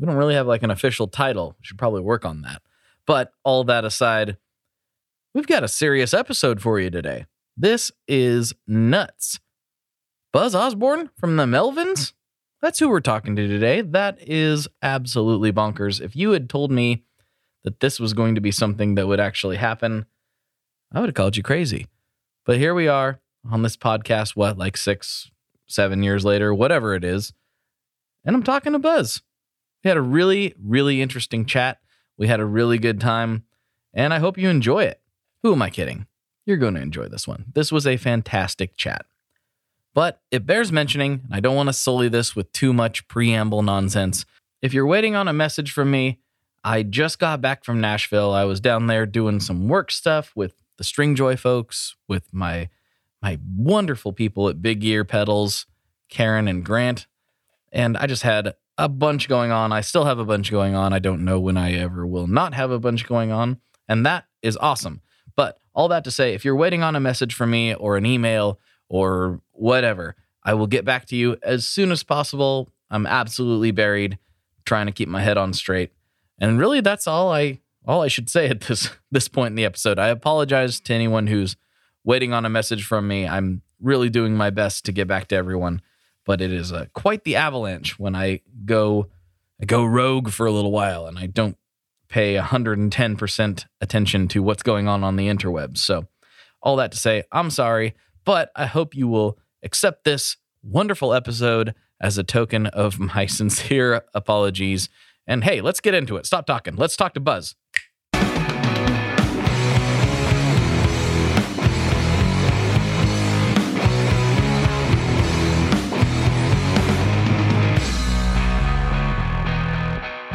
We don't really have like an official title. We should probably work on that. But all that aside, we've got a serious episode for you today. This is nuts. Buzz Osborne from the Melvins? That's who we're talking to today. That is absolutely bonkers. If you had told me that this was going to be something that would actually happen, I would have called you crazy. But here we are on this podcast, what, like six, seven years later, whatever it is. And I'm talking to Buzz. We had a really, really interesting chat. We had a really good time, and I hope you enjoy it. Who am I kidding? You're going to enjoy this one. This was a fantastic chat. But it bears mentioning, and I don't want to sully this with too much preamble nonsense. If you're waiting on a message from me, I just got back from Nashville. I was down there doing some work stuff with the Stringjoy folks, with my my wonderful people at Big Ear Pedals, Karen and Grant. And I just had a bunch going on. I still have a bunch going on. I don't know when I ever will not have a bunch going on. And that is awesome. But all that to say, if you're waiting on a message from me or an email or whatever, I will get back to you as soon as possible. I'm absolutely buried trying to keep my head on straight. And really that's all I all I should say at this this point in the episode. I apologize to anyone who's waiting on a message from me. I'm really doing my best to get back to everyone but it is uh, quite the avalanche when I go I go rogue for a little while and I don't pay 110% attention to what's going on on the interwebs. So, all that to say, I'm sorry, but I hope you will accept this wonderful episode as a token of my sincere apologies. And hey, let's get into it. Stop talking. Let's talk to Buzz.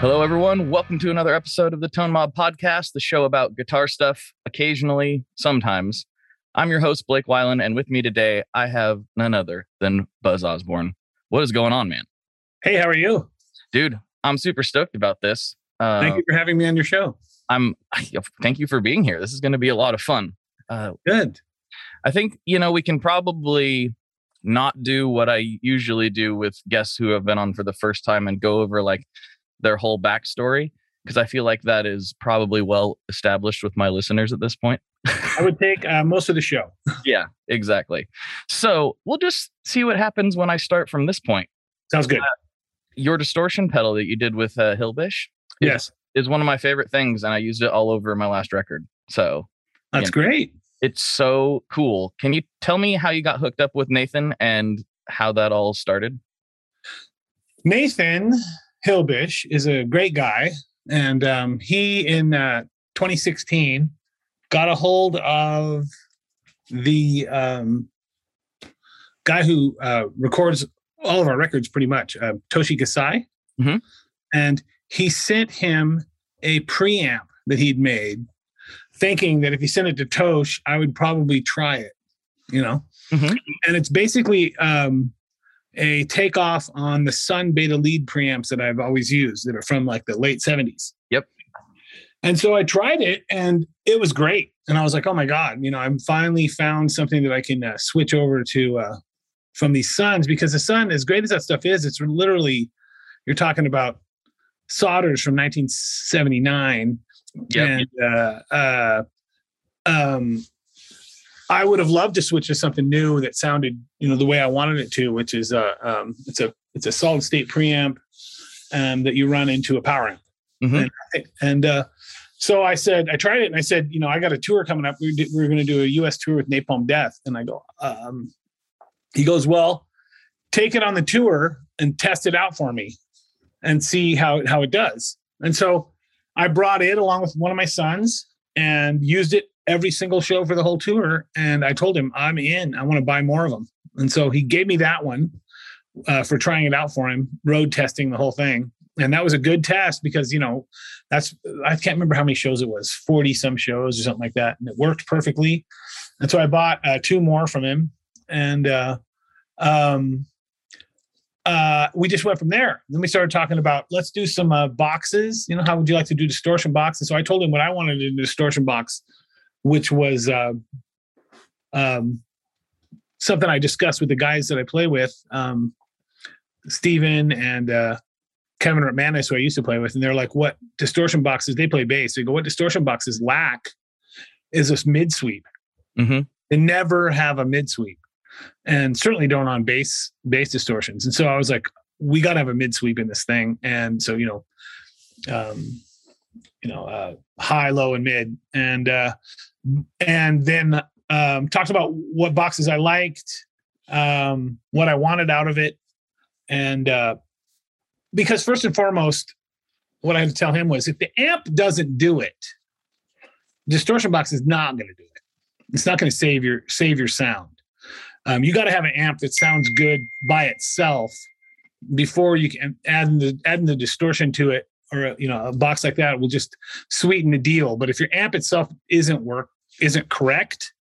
Hello, everyone. Welcome to another episode of the Tone Mob Podcast, the show about guitar stuff, occasionally, sometimes. I'm your host, Blake Weiland, and with me today, I have none other than Buzz Osborne. What is going on, man? Hey, how are you? Dude, I'm super stoked about this. Uh, thank you for having me on your show. I'm. Thank you for being here. This is going to be a lot of fun. Uh, Good. I think you know we can probably not do what I usually do with guests who have been on for the first time and go over like their whole backstory because I feel like that is probably well established with my listeners at this point. I would take uh, most of the show. yeah, exactly. So we'll just see what happens when I start from this point. Sounds good. Uh, your distortion pedal that you did with uh, Hillbish, yes, is one of my favorite things, and I used it all over my last record. So that's you know, great. It's so cool. Can you tell me how you got hooked up with Nathan and how that all started? Nathan Hillbish is a great guy, and um, he in uh, 2016 got a hold of the um, guy who uh, records all of our records, pretty much, uh, Toshi Kasai. Mm-hmm. and he sent him a preamp that he'd made, thinking that if he sent it to Tosh, I would probably try it. You know, Mhm. and it's basically um, a takeoff on the Sunn Beta Lead preamps that I've always used that are from like the late seventies. Yep. And so I tried it, and it was great. And I was like, "Oh my god!" You know, I'm finally found something that I can uh, switch over to uh, from these Sunns because the Sun, as great as that stuff is, it's literally you're talking about solders from 1979 Yep. and uh, uh, um, I would have loved to switch to something new that sounded, you know, the way I wanted it to, which is a um, it's a it's a solid state preamp um, that you run into a power amp, Mhm. and, and uh, so I said I tried it, and I said, you know, I got a tour coming up. We did, we were going to do a U.S. tour with Napalm Death, and I go, um, he goes, well, take it on the tour and test it out for me, and see how how it does. And so I brought it along with one of my sons and used it every single show for the whole tour. And I told him, I'm in. I want to buy more of them. And so he gave me that one uh, for trying it out for him, road testing the whole thing. And that was a good test because, you know, that's, I can't remember how many shows it was 40 some shows or something like that. And it worked perfectly. And so I bought uh, two more from him. And, uh, um, uh, we just went from there. Then we started talking about let's do some uh, boxes. You know, how would you like to do distortion boxes? So I told him what I wanted to do distortion box, which was uh, um, something I discussed with the guys that I play with, um, Steven and uh, Kevin Rutmanis, who I used to play with, and they're like, "What distortion boxes?" They play bass. They go, "What distortion boxes lack is this mid sweep." Mhm. They never have a mid sweep and certainly don't on bass bass distortions. And so I was like, we got to have a mid sweep in this thing. And so you know, um, you know, uh, high, low, and mid, and uh, and then um, talked about what boxes I liked, um, what I wanted out of it, and uh, because first and foremost, what I had to tell him was if the amp doesn't do it, distortion box is not going to do it. It's not going to save your save your sound. Um, you got to have an amp that sounds good by itself before you can add the adding the distortion to it, or you know a box like that will just sweeten the deal. But if your amp itself isn't work isn't correct,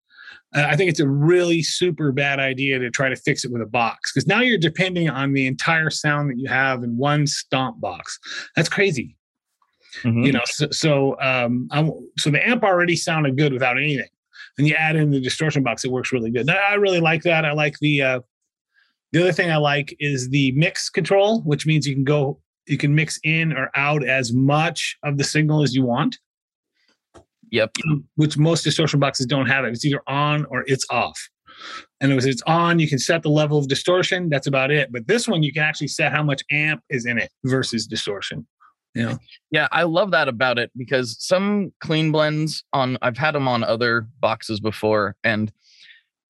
uh, I think it's a really super bad idea to try to fix it with a box because now you're depending on the entire sound that you have in one stomp box. That's crazy Mhm. you know so, so um I'm, so the amp already sounded good without anything and you add in the distortion box it works really good i I really like that i like the uh the other thing i like is the mix control which means you can go you can mix in or out as much of the signal as you want. Yep. Um, which most distortion boxes don't have it. It's either on or it's off. And it was it's on you can set the level of distortion. That's about it. But this one you can actually set how much amp is in it versus distortion. Yeah. Yeah, I love that about it because some clean blends on I've had them on other boxes before and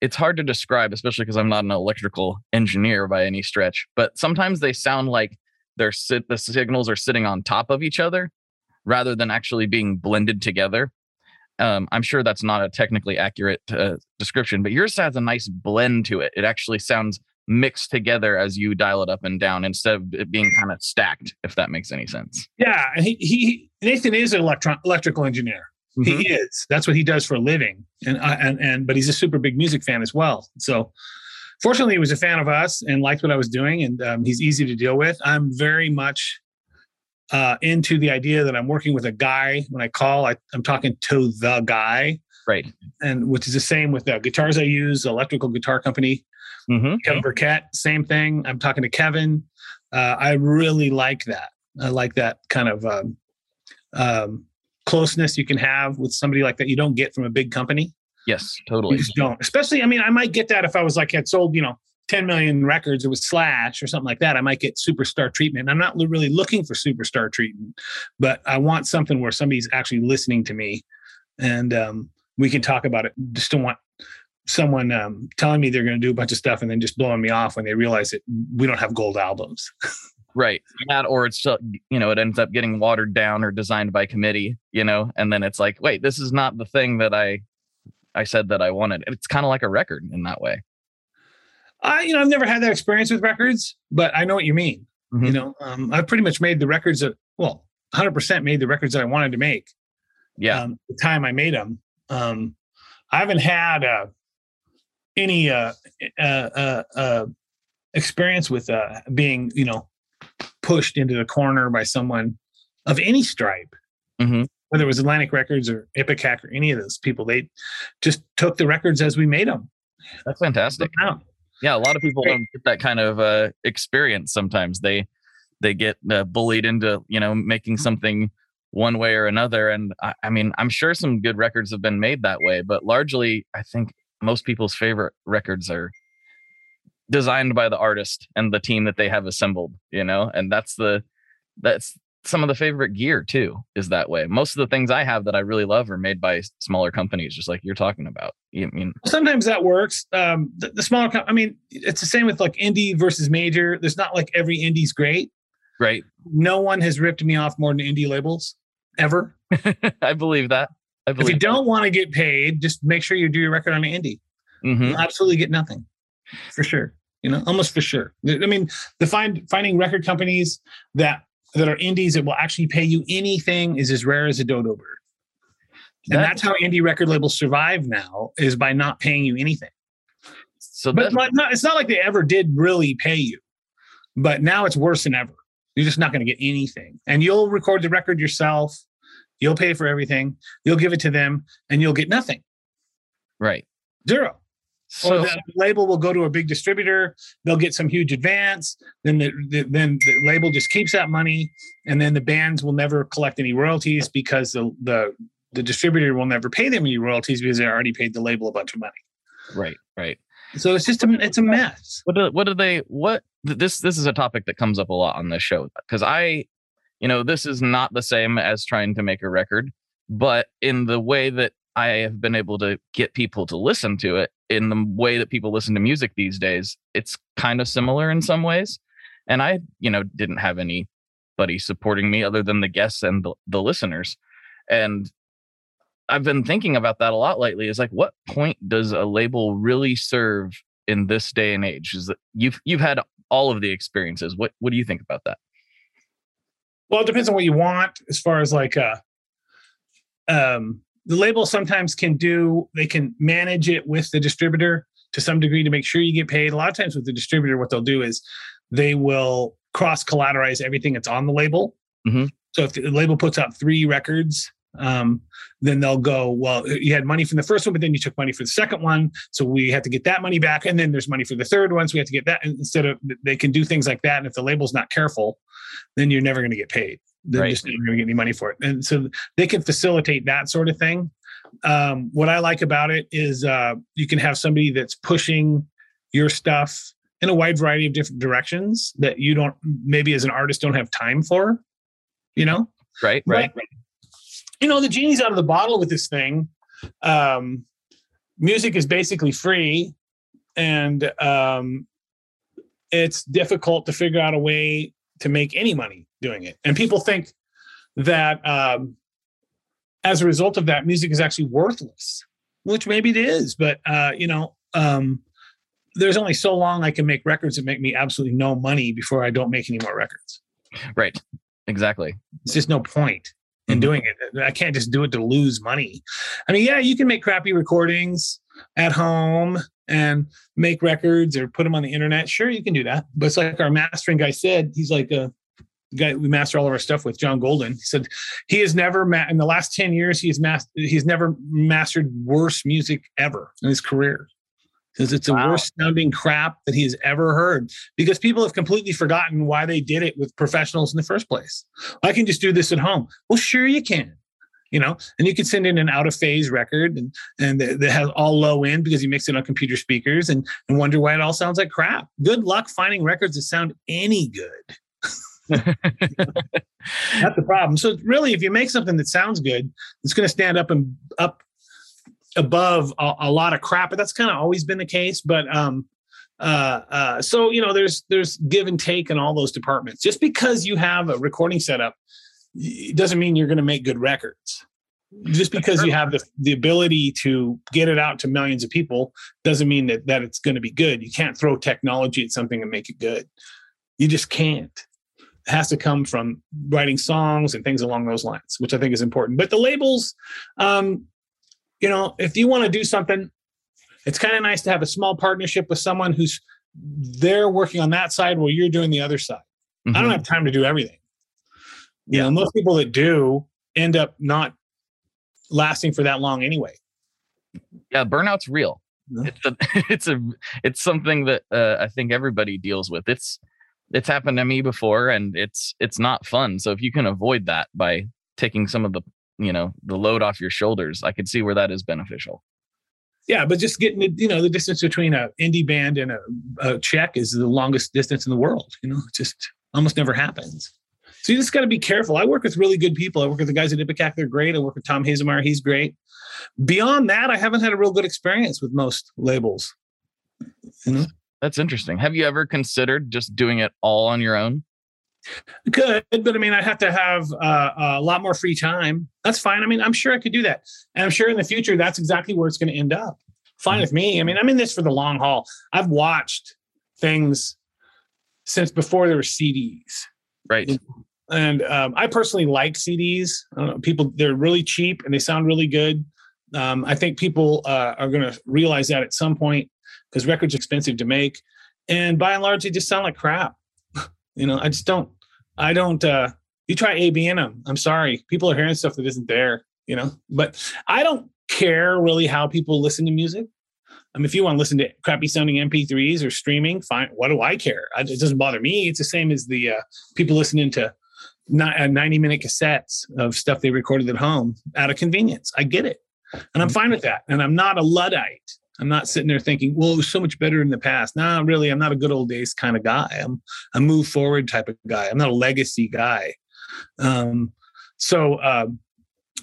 it's hard to describe especially because I'm not an electrical engineer by any stretch, but sometimes they sound like they're sit the signals are sitting on top of each other rather than actually being blended together. Um, I'm sure that's not a technically accurate uh, description, but yours has a nice blend to it. It actually sounds mixed together as you dial it up and down instead of it being kind of stacked, if that makes any sense. Yeah, and he, he Nathan is an electron electrical engineer. Mhm. He is. That's what he does for a living, and uh, and and but he's a super big music fan as well. So, fortunately, he was a fan of us and liked what I was doing, and um, he's easy to deal with. I'm very much uh, into the idea that I'm working with a guy. When I call, I, I'm talking to the guy, Right. and which is the same with the guitars I use. Electrical guitar company, Mm-hmm. Kevin Burkett, same thing. I'm talking to Kevin. Uh, I really like that. I like that kind of um, um, closeness you can have with somebody like that. You don't get from a big company. Yes, You totally. just don't. Especially, I mean, I might get that if I was like had sold, you know, 10 million records. It was Slash or something like that. I might get superstar treatment. I'm not really looking for superstar treatment, but I want something where somebody's actually listening to me, and um, we can talk about it. Just don't want someone um, telling me they're going to do a bunch of stuff and then just blowing me off when they realize that we don't have gold albums. Right. That or it's still, you know, it ends up getting watered down or designed by committee, you know, and then it's like, wait, this is not the thing that I I said that I wanted. It's kind of like a record in that way. I, you know, I've never had that experience with records, but I know what you mean. You know, um, I've pretty much made the records that well, 100 percent made the records that I wanted to make. Yeah. Um, the time I made them, um, I haven't had uh, any uh, uh, uh, uh, experience with uh, being, you know, pushed into the corner by someone of any stripe, Mhm. Whether it was Atlantic Records or Ipecac or any of those people. They just took the records as we made them. That's fantastic. Yeah, a lot of people don't get that kind of uh, experience. Sometimes they they get uh, bullied into you know making something one way or another. And I, I mean, I'm sure some good records have been made that way, but largely, I think most people's favorite records are designed by the artist and the team that they have assembled. You know, and that's the that's some of the favorite gear too is that way. Most of the things I have that I really love are made by smaller companies, just like you're talking about. I mean Sometimes that works. Um, the, the smaller, com- I mean, it's the same with like indie versus major. There's not like every indie's great. right? No one has ripped me off more than indie labels ever. I believe that. I If believe you don't want to get paid, just make sure you do your record on an indie. hmm You'll absolutely get nothing, for sure. You know, almost for sure. I mean, the find finding record companies that that are indies that will actually pay you anything is as rare as a dodo bird. And That- that's how indie record labels survive now is by not paying you anything. So But not- it's not like they ever did really pay you. But now it's worse than ever. You're just not going to get anything. And you'll record the record yourself. You'll pay for everything. You'll give it to them and you'll get nothing. right. Zero. So or the label will go to a big distributor. They'll get some huge advance. Then the, the then the label just keeps that money, and then the bands will never collect any royalties because the the the distributor will never pay them any royalties because they already paid the label a bunch of money. right, right. So it's just a it's a mess. What do, what do they what this this is a topic that comes up a lot on this show because I you know this is not the same as trying to make a record, but in the way that I have been able to get people to listen to it in the way that people listen to music these days, it's kind of similar in some ways. And I, you know, didn't have anybody supporting me other than the guests and the, the listeners. And I've been thinking about that a lot lately. Is like, what point does a label really serve in this day and age? Is that you've you've had all of the experiences. What what do you think about that? Well, it depends on what you want as far as like uh um the label sometimes can do they can manage it with the distributor to some degree to make sure you get paid. A lot of times with the distributor, what they'll do is they will cross collateralize everything that's on the label. Mhm. So if the label puts out three records, um, then they'll go, well, you had money from the first one, but then you took money for the second one. So we have to get that money back. And then there's money for the third one. So we have to get that. And instead of they can do things like that. And if the label's not careful, then you're never going to get paid. They're Right. just never going to get any money for it. And so they can facilitate that sort of thing. Um, what I like about it is uh, you can have somebody that's pushing your stuff in a wide variety of different directions that you don't maybe as an artist don't have time for. You know, Right, right. but, you know, the genie's out of the bottle with this thing. Um, music is basically free, and um, it's difficult to figure out a way to make any money doing it. And people think that um, as a result of that, music is actually worthless, which maybe it is. But uh, you know, um, there's only so long I can make records that make me absolutely no money before I don't make any more records. Right. Exactly. It's just no point in Mhm. doing it. I can't just do it to lose money. I mean, yeah, you can make crappy recordings at home and make records or put them on the internet. Sure, you can do that. But it's like our mastering guy said, he's like a guy we master all of our stuff with, John Golden. He said he has never ma- in the last 10 years, he's mas- he's never mastered worse music ever in his career. Because it's the Wow. worst sounding crap that he has ever heard. Because people have completely forgotten why they did it with professionals in the first place. I can just do this at home. Well, sure you can. You know, and you can send in an out of phase record and and that that has all low end because you mix it on computer speakers and and wonder why it all sounds like crap. Good luck finding records that sound any good. That's the problem. So really, if you make something that sounds good, it's going to stand up and up above a, a lot of crap. But that's kind of always been the case. But um, uh, uh, so you know, there's there's give and take in all those departments. Just because you have a recording setup, it doesn't mean you're going to make good records. Just because you have the, the ability to get it out to millions of people doesn't mean that, that it's going to be good. You can't throw technology at something and make it good. You just can't. Has to come from writing songs and things along those lines, which I think is important. But the labels, um, you know, if you want to do something, it's kind of nice to have a small partnership with someone who's they're working on that side while you're doing the other side. Mm-hmm. I don't mm-hmm. have time to do everything. You yeah. know, most people that do end up not lasting for that long anyway. Yeah, burnout's real. It's a, it's a, it's something that uh, I think everybody deals with. It's, it's happened to me before, and it's, it's not fun. So if you can avoid that by taking some of the, you know, the load off your shoulders, I could see where that is beneficial. Yeah, but just getting you know the distance between a indie band and a, a check is the longest distance in the world. You know, it just almost never happens. So you just got to be careful. I work with really good people. I work with the guys at Ipecac. They're great. I work with Tom Hazelmyer. He's great. Beyond that, I haven't had a real good experience with most labels. You know? That's interesting. Have you ever considered just doing it all on your own? Good, but I mean, I have to have uh, a lot more free time. That's fine. I mean, I'm sure I could do that, and I'm sure in the future that's exactly where it's going to end up. Fine mm-hmm. with me. I mean, I'm in this for the long haul. I've watched things since before there were CDs. Right. And um, I personally like CDs. Know, people, they're really cheap and they sound really good. Um, I think people uh, are going to realize that at some point because records are expensive to make, and by and large, they just sound like crap. you know, I just don't. I don't. Uh, you try ABing them. I'm sorry, people are hearing stuff that isn't there. You know, but I don't care really how people listen to music. I mean, if you want to listen to crappy sounding MP3s or streaming, fine. What do I care? it doesn't bother me. It's the same as the uh, people listening to uh, 90 minute cassettes of stuff they recorded at home out of convenience. I get it. And I'm fine with that. And I'm not a Luddite. I'm not sitting there thinking, well, it was so much better in the past. No, really, I'm not a good old days kind of guy. I'm a move forward type of guy. I'm not a legacy guy. Um, so, uh,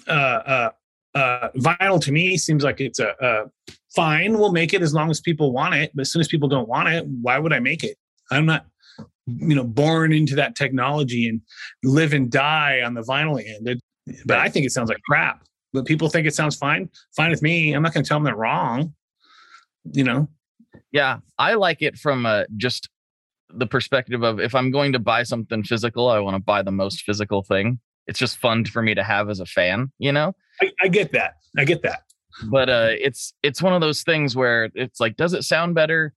uh, uh, uh, vinyl to me seems like it's a, a fine. We'll make it as long as people want it. But as soon as people don't want it, why would I make it? I'm not you know born into that technology and live and die on the vinyl end. But I think it sounds like crap. But people think it sounds fine. Fine with me. I'm not going to tell them they're wrong. You know. Yeah, I like it from uh, just the perspective of if I'm going to buy something physical, I want to buy the most physical thing. It's just fun for me to have as a fan. You know. I, I get that. I get that. But uh, it's it's one of those things where it's like, does it sound better?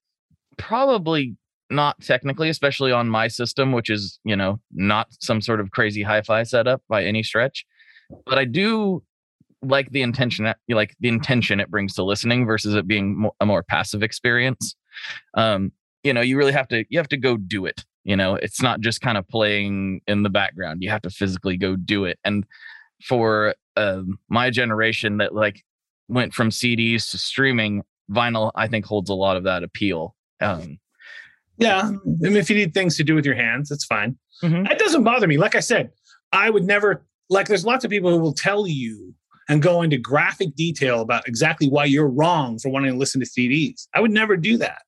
Probably not technically, especially on my system, which is, you know, not some sort of crazy hi-fi setup by any stretch. But I do like the intention like the intention it brings to listening versus it being a more passive experience. Um, you know, you really have to you have to go do it. You know, it's not just kind of playing in the background. You have to physically go do it. And for um, my generation that like went from CDs to streaming, vinyl I think holds a lot of that appeal. Um, yeah. I mean, if you need things to do with your hands, that's fine. Mm-hmm. That doesn't bother me. Like I said, I would never, like, there's lots of people who will tell you and go into graphic detail about exactly why you're wrong for wanting to listen to CDs. I would never do that.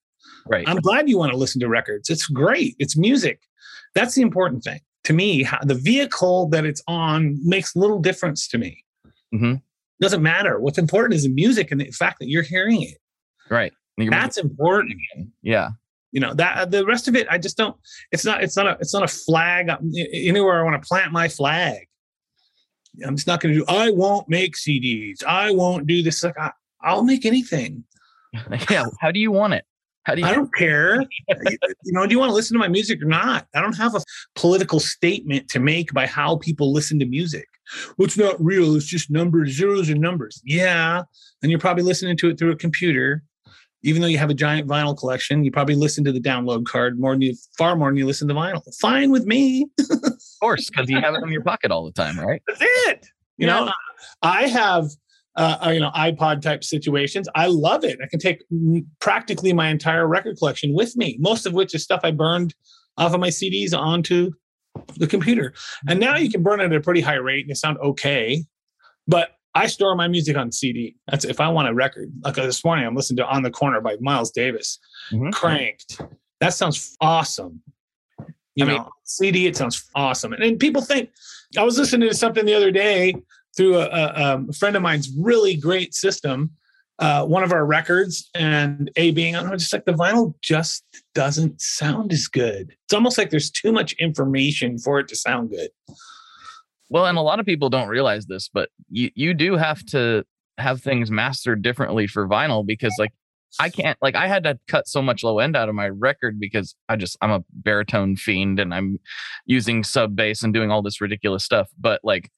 Right. I'm glad you want to listen to records. It's great. It's music. That's the important thing to me. How, the vehicle that it's on makes little difference to me. Mm-hmm. Doesn't matter. What's important is the music and the fact that you're hearing it. Right. That's important. Yeah you know that the rest of it i just don't it's not it's not a it's not a flag anywhere i want to plant my flag i'm just not going to do i won't make cds i won't do this. Like I, i'll make anything. Yeah how do you want it? How do you i don't care. You know do you want to listen to my music or not? I don't have a political statement to make by how people listen to music. Well, it's not real it's just numbers zeros and numbers. Yeah and you're probably listening to it through a computer. Even though you have a giant vinyl collection, you probably listen to the download card more than you, far more than you listen to vinyl. Fine with me. of course, because you have it in your pocket all the time, right? That's it. You yeah. know, I have uh, uh, you know iPod type situations. I love it. I can take practically my entire record collection with me, most of which is stuff I burned off of my CDs onto the computer. And now you can burn it at a pretty high rate and it sound okay. But I store my music on CD. That's if I want a record. Like this morning, I'm listening to "On the Corner" by Miles Davis. Mm-hmm. Cranked. That sounds awesome. You I know, mean, CD. It sounds awesome. And, and, people think I was listening to something the other day through a, a, um, a friend of mine's really great system, uh, one of our records and A being on, just like the vinyl just doesn't sound as good. It's almost like there's too much information for it to sound good. Well, and a lot of people don't realize this, but you you do have to have things mastered differently for vinyl because like I can't like I had to cut so much low end out of my record because I just I'm a baritone fiend and I'm using sub bass and doing all this ridiculous stuff. But like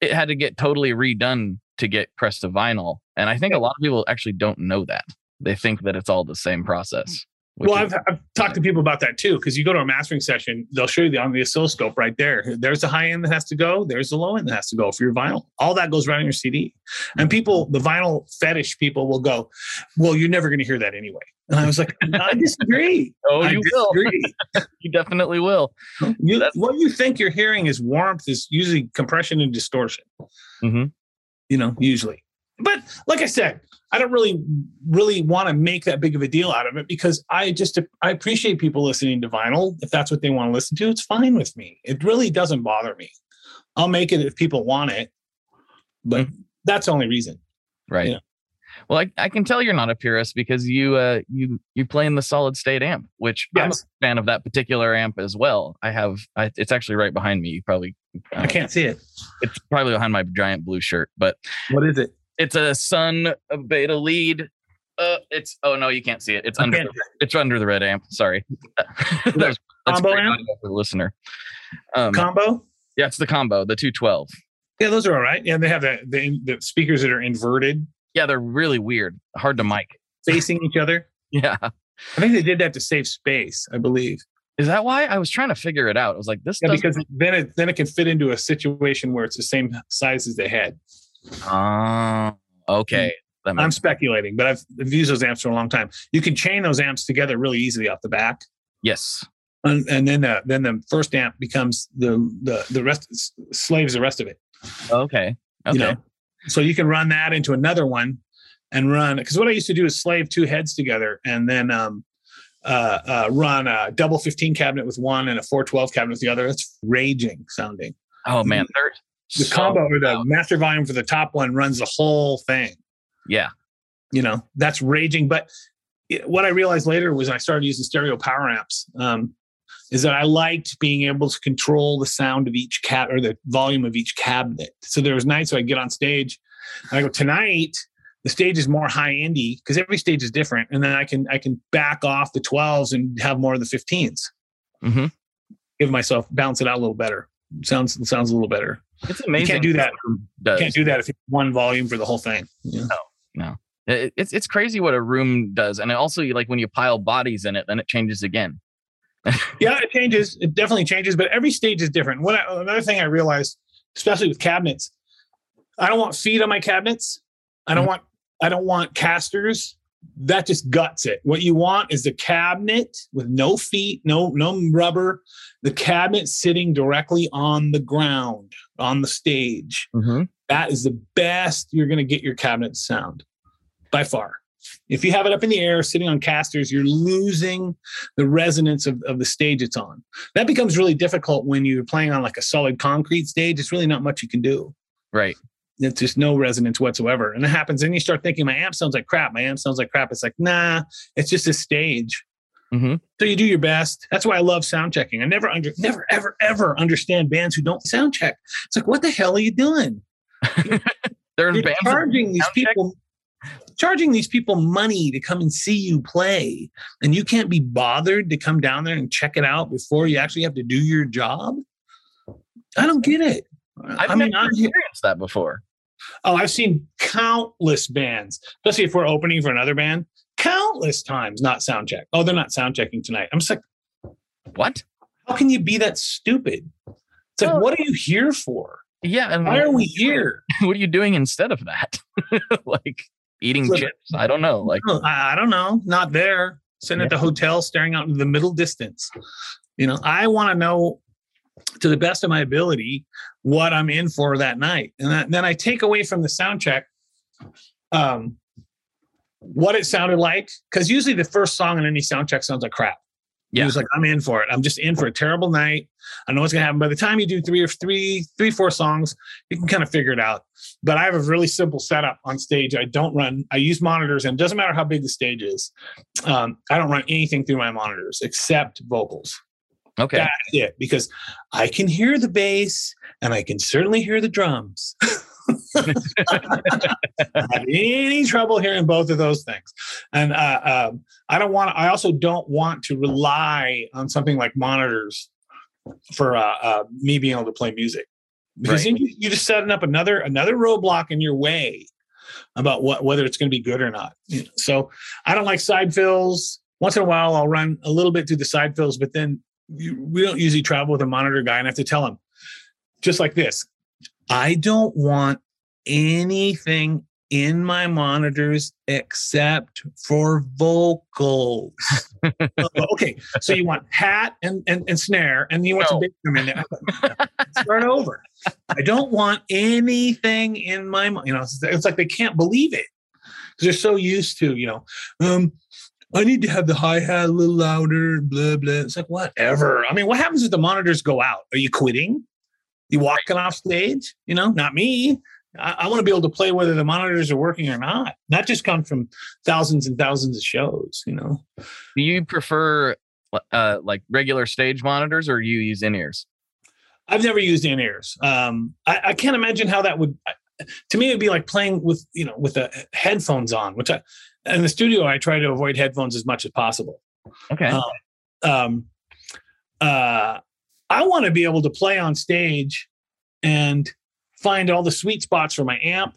it had to get totally redone to get pressed to vinyl. And I think a lot of people actually don't know that. They think that it's all the same process. Well, I've, I've talked to people about that too, because you go to a mastering session, they'll show you the, on the oscilloscope right there. There's the high end that has to go. There's the low end that has to go for your vinyl. All that goes right on your CD. And people, the vinyl fetish people will go, well, you're never going to hear that anyway. And I was like, I disagree. Oh, I you disagree. will. you definitely will. You, what you think you're hearing is warmth is usually compression and distortion. Mhm. You know, usually. But like I said, I don't really, really want to make that big of a deal out of it because I just I appreciate people listening to vinyl. If that's what they want to listen to, it's fine with me. It really doesn't bother me. I'll make it if people want it, but that's the only reason. Right. Yeah. Well, I, I can tell you're not a purist because you uh you you play in the solid state amp, which I'm a fan of that particular amp as well. I have I, it's actually right behind me. You probably uh, I can't see it. It's probably behind my giant blue shirt, but What is it? It's a Sunn Beta lead. Uh, it's oh no, you can't see it. It's under the, it's under the red amp. Sorry, that's, that's Combo amp? for the listener. Um, Combo? yeah, it's the combo, the two twelve. Yeah, those are all right. Yeah, they have the, the the speakers that are inverted, Yeah, they're really weird, hard to mic. facing each other. Yeah, I think they did that to save space. I believe. is that why I was trying to figure it out? I was like, this Yeah, because then it then it can fit into a situation where it's the same size as the head. Oh, okay. That I'm speculating, but I've, I've used those amps for a long time. You can chain those amps together really easily off the back, yes. and, and then the, then the first amp becomes the the the rest slaves the rest of it. Okay. Okay. You know, so you can run that into another one, and run because what I used to do is slave two heads together, and then um, uh, uh, run a double 15 cabinet with one and a 412 cabinet with the other. That's raging sounding. oh man, they're The so combo or the master volume for the top one runs the whole thing. Yeah. you know that's raging. But it- what i realized later was i started using stereo power amps um, is that i liked being able to control the sound of each cat or the volume of each cabinet. So there was nights where i get on stage and i go tonight the stage is more high endy because every stage is different. And then i can i can back off the 12s and have more of the 15s Mhm. give myself balance it out a little better. Sounds sounds a little better It's amazing. do that. what a room Does. can't do that if you have one volume for the whole thing you know? It- it's it's crazy what a room does, and it also like when you pile bodies in it, then it changes again. yeah, it changes. It definitely changes, but every stage is different. What I, another thing I realized, especially with cabinets, I don't want feet on my cabinets. I don't Mhm. want I don't want casters. That just guts it. What you want is the cabinet with no feet, no no rubber. The cabinet sitting directly on the ground on the stage. Mm-hmm. That is the best you're going to get your cabinet sound by far. If you have it up in the air sitting on casters, you're losing the resonance of, of the stage it's on. That becomes really difficult when you're playing on like a solid concrete stage. It's really not much you can do. Right. It's just no resonance whatsoever. And it happens. Then you start thinking, my amp sounds like crap. My amp sounds like crap. It's like, nah, it's just a stage. Mhm. So you do your best. That's why I love sound checking. I never under, never, ever, ever understand bands who don't sound check. It's like, what the hell are you doing? Bands charging these sound check? people charging these people money to come and see you play and you can't be bothered to come down there and check it out before you actually have to do your job i don't get it I've i mean never experienced that before. Oh i've seen countless bands especially if we're opening for another band countless times not sound check oh they're not sound checking tonight i'm just like What? how can you be that stupid it's like Well- what are you here for Yeah. And why are we here What are you doing instead of that? like eating So- chips? I don't know. Like Oh, I, I don't know. Not there. Sitting at the hotel, staring out into the middle distance. You know, I want to know to the best of my ability what I'm in for that night, and that, then I take away from the sound check um, what it sounded like, because usually the first song in any sound check sounds like crap. He Yeah. was like, I'm in for it. I'm just in for a terrible night. I know what's gonna happen. By the time you do three or three, three, four songs, you can kind of figure it out. But I have a really simple setup on stage. I don't run, I use monitors, and it doesn't matter how big the stage is. Um, I don't run anything through my monitors except vocals. Okay. That's it, because I can hear the bass and I can certainly hear the drums. Have any trouble hearing both of those things, and uh, um, I don't want. I also don't want to rely on something like monitors for uh, uh, me being able to play music because Right. you, you're just setting up another another roadblock in your way about what whether it's going to be good or not. So I don't like side fills. Once in a while, I'll run a little bit through the side fills, but then you, we don't usually travel with a monitor guy, and I have to tell him just like this. I don't want anything in my monitors except for vocals. Oh, okay, so you want hat and, and, and snare, and you want some No. bass drum in there. Start over. I don't want anything in my, you know, it's, it's like they can't believe it because they're so used to, you know, um, I need to have the hi hat a little louder, blah blah. It's like whatever. I mean, what happens if the monitors go out? Are you quitting? You walking off stage? You know, not me. I, I want to be able to play whether the monitors are working or not. That just comes from thousands and thousands of shows. You know, Do you prefer uh like regular stage monitors or you use in ears? I've never used in ears. Um, I, I can't imagine how that would. To me, it'd be like playing with you know with the headphones on, which I in the studio I try to avoid headphones as much as possible. Okay. Um, um, uh, I want to be able to play on stage and find all the sweet spots for my amp.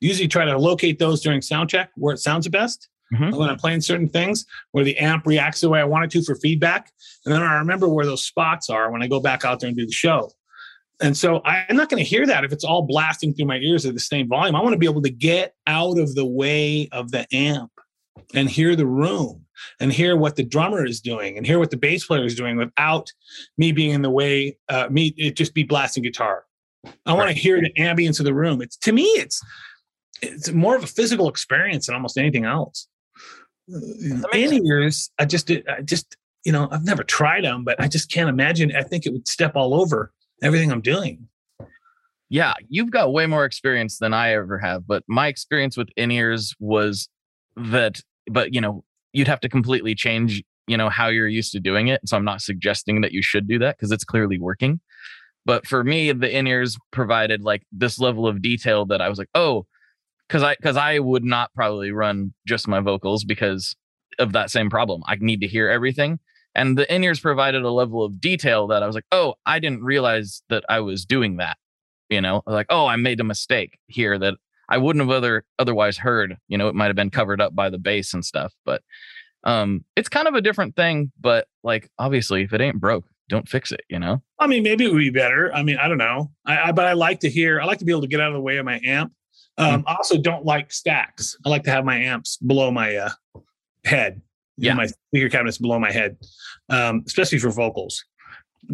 Usually, try to locate those during sound check where it sounds the best. Mhm. When I'm playing certain things, where the amp reacts the way I want it to for feedback, and then I remember where those spots are when I go back out there and do the show. And so I'm not going to hear that if it's all blasting through my ears at the same volume. I want to be able to get out of the way of the amp and hear the room and hear what the drummer is doing and hear what the bass player is doing without me being in the way, uh, me it just be blasting guitar. I want to hear the ambience of the room. It's to me, it's it's more of a physical experience than almost anything else. In ears, I just I just you know I've never tried them, but I just can't imagine. I think it would step all over everything I'm doing. Yeah, you've got way more experience than I ever have, but my experience with in ears was that, but you know, you'd have to completely change, you know, how you're used to doing it. So I'm not suggesting that you should do that because it's clearly working. But for me, the in ears provided like this level of detail that I was like, oh, because I because I would not probably run just my vocals because of that same problem. I need to hear everything. And the in ears provided a level of detail that I was like, oh, I didn't realize that I was doing that you know like oh i made a mistake here that i wouldn't have other otherwise heard you know it might have been covered up by the bass and stuff but um it's kind of a different thing but like obviously if it ain't broke don't fix it you know I mean, maybe it would be better. I mean, I don't know. I, I but I like to hear. I like to be able to get out of the way of my amp. Um, I also don't like stacks. I like to have my amps below my uh, head. Yeah. my speaker cabinets below my head, um, especially for vocals.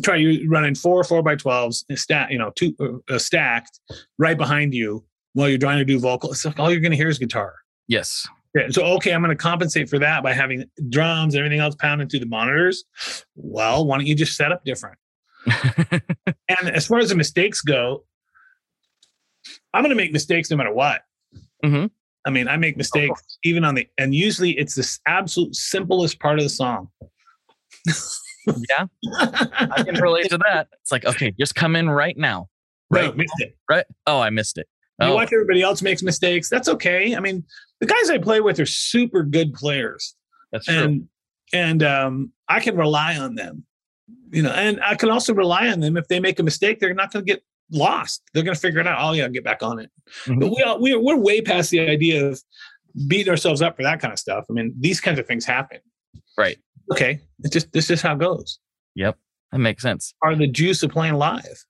Try you running four four by twelves, stack. You know, two uh, uh, stacked right behind you while you're trying to do vocal. It's like all you're going to hear is guitar. yes Yeah, So okay, I'm going to compensate for that by having drums, and everything else pounding through the monitors. Well, why don't you just set up different? And as far as the mistakes go, I'm going to make mistakes no matter what. Mhm. I mean, I make mistakes even on the, and usually it's the absolute simplest part of the song. yeah i can relate to that it's like okay just come in right now Right, it. right oh i missed it You oh watch everybody else makes mistakes. That's okay. I mean, the guys I play with are super good players. that's true and and um, I can rely on them. You know, and I can also rely on them if they make a mistake, they're not going to get lost. They're going to figure it out. Oh yeah, get back on it. Mhm. But we all, we're we're way past the idea of beating ourselves up for that kind of stuff. I mean, these kinds of things happen. right Okay, it's just this is how it goes. yep that makes sense Are the juice of playing live?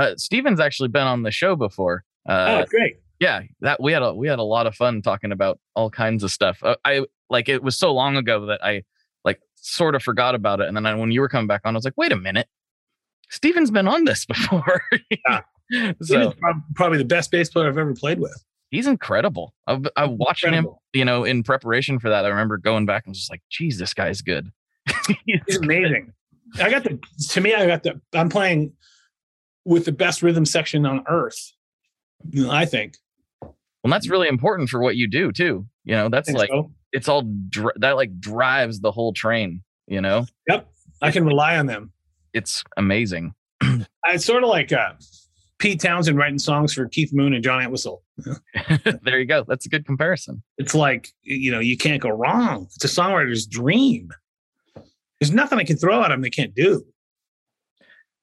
uh steven's actually been on the show before uh oh, great. yeah that we had a we had a lot of fun talking about all kinds of stuff uh, i like it was so long ago that i like sort of forgot about it and then I, when you were coming back on i was like wait a minute steven's been on this before Yeah. so He's probably the best bass player I've ever played with. he's incredible i've, I've watching him you know in preparation for that i remember going back and was just like geez this guy's good He's amazing. I got the to me, I got the I'm playing with the best rhythm section on earth. I think. Well, that's really important for what you do too. You know, that's like so. it's all dr- that like drives the whole train. You know, Yep. I can rely on them. It's amazing. It's sort of like uh, Pete Townshend writing songs for Keith Moon and John Entwistle. there you go. That's a good comparison. It's like, you know, you can't go wrong. It's a songwriter's dream. There's nothing I can throw at them they can't do.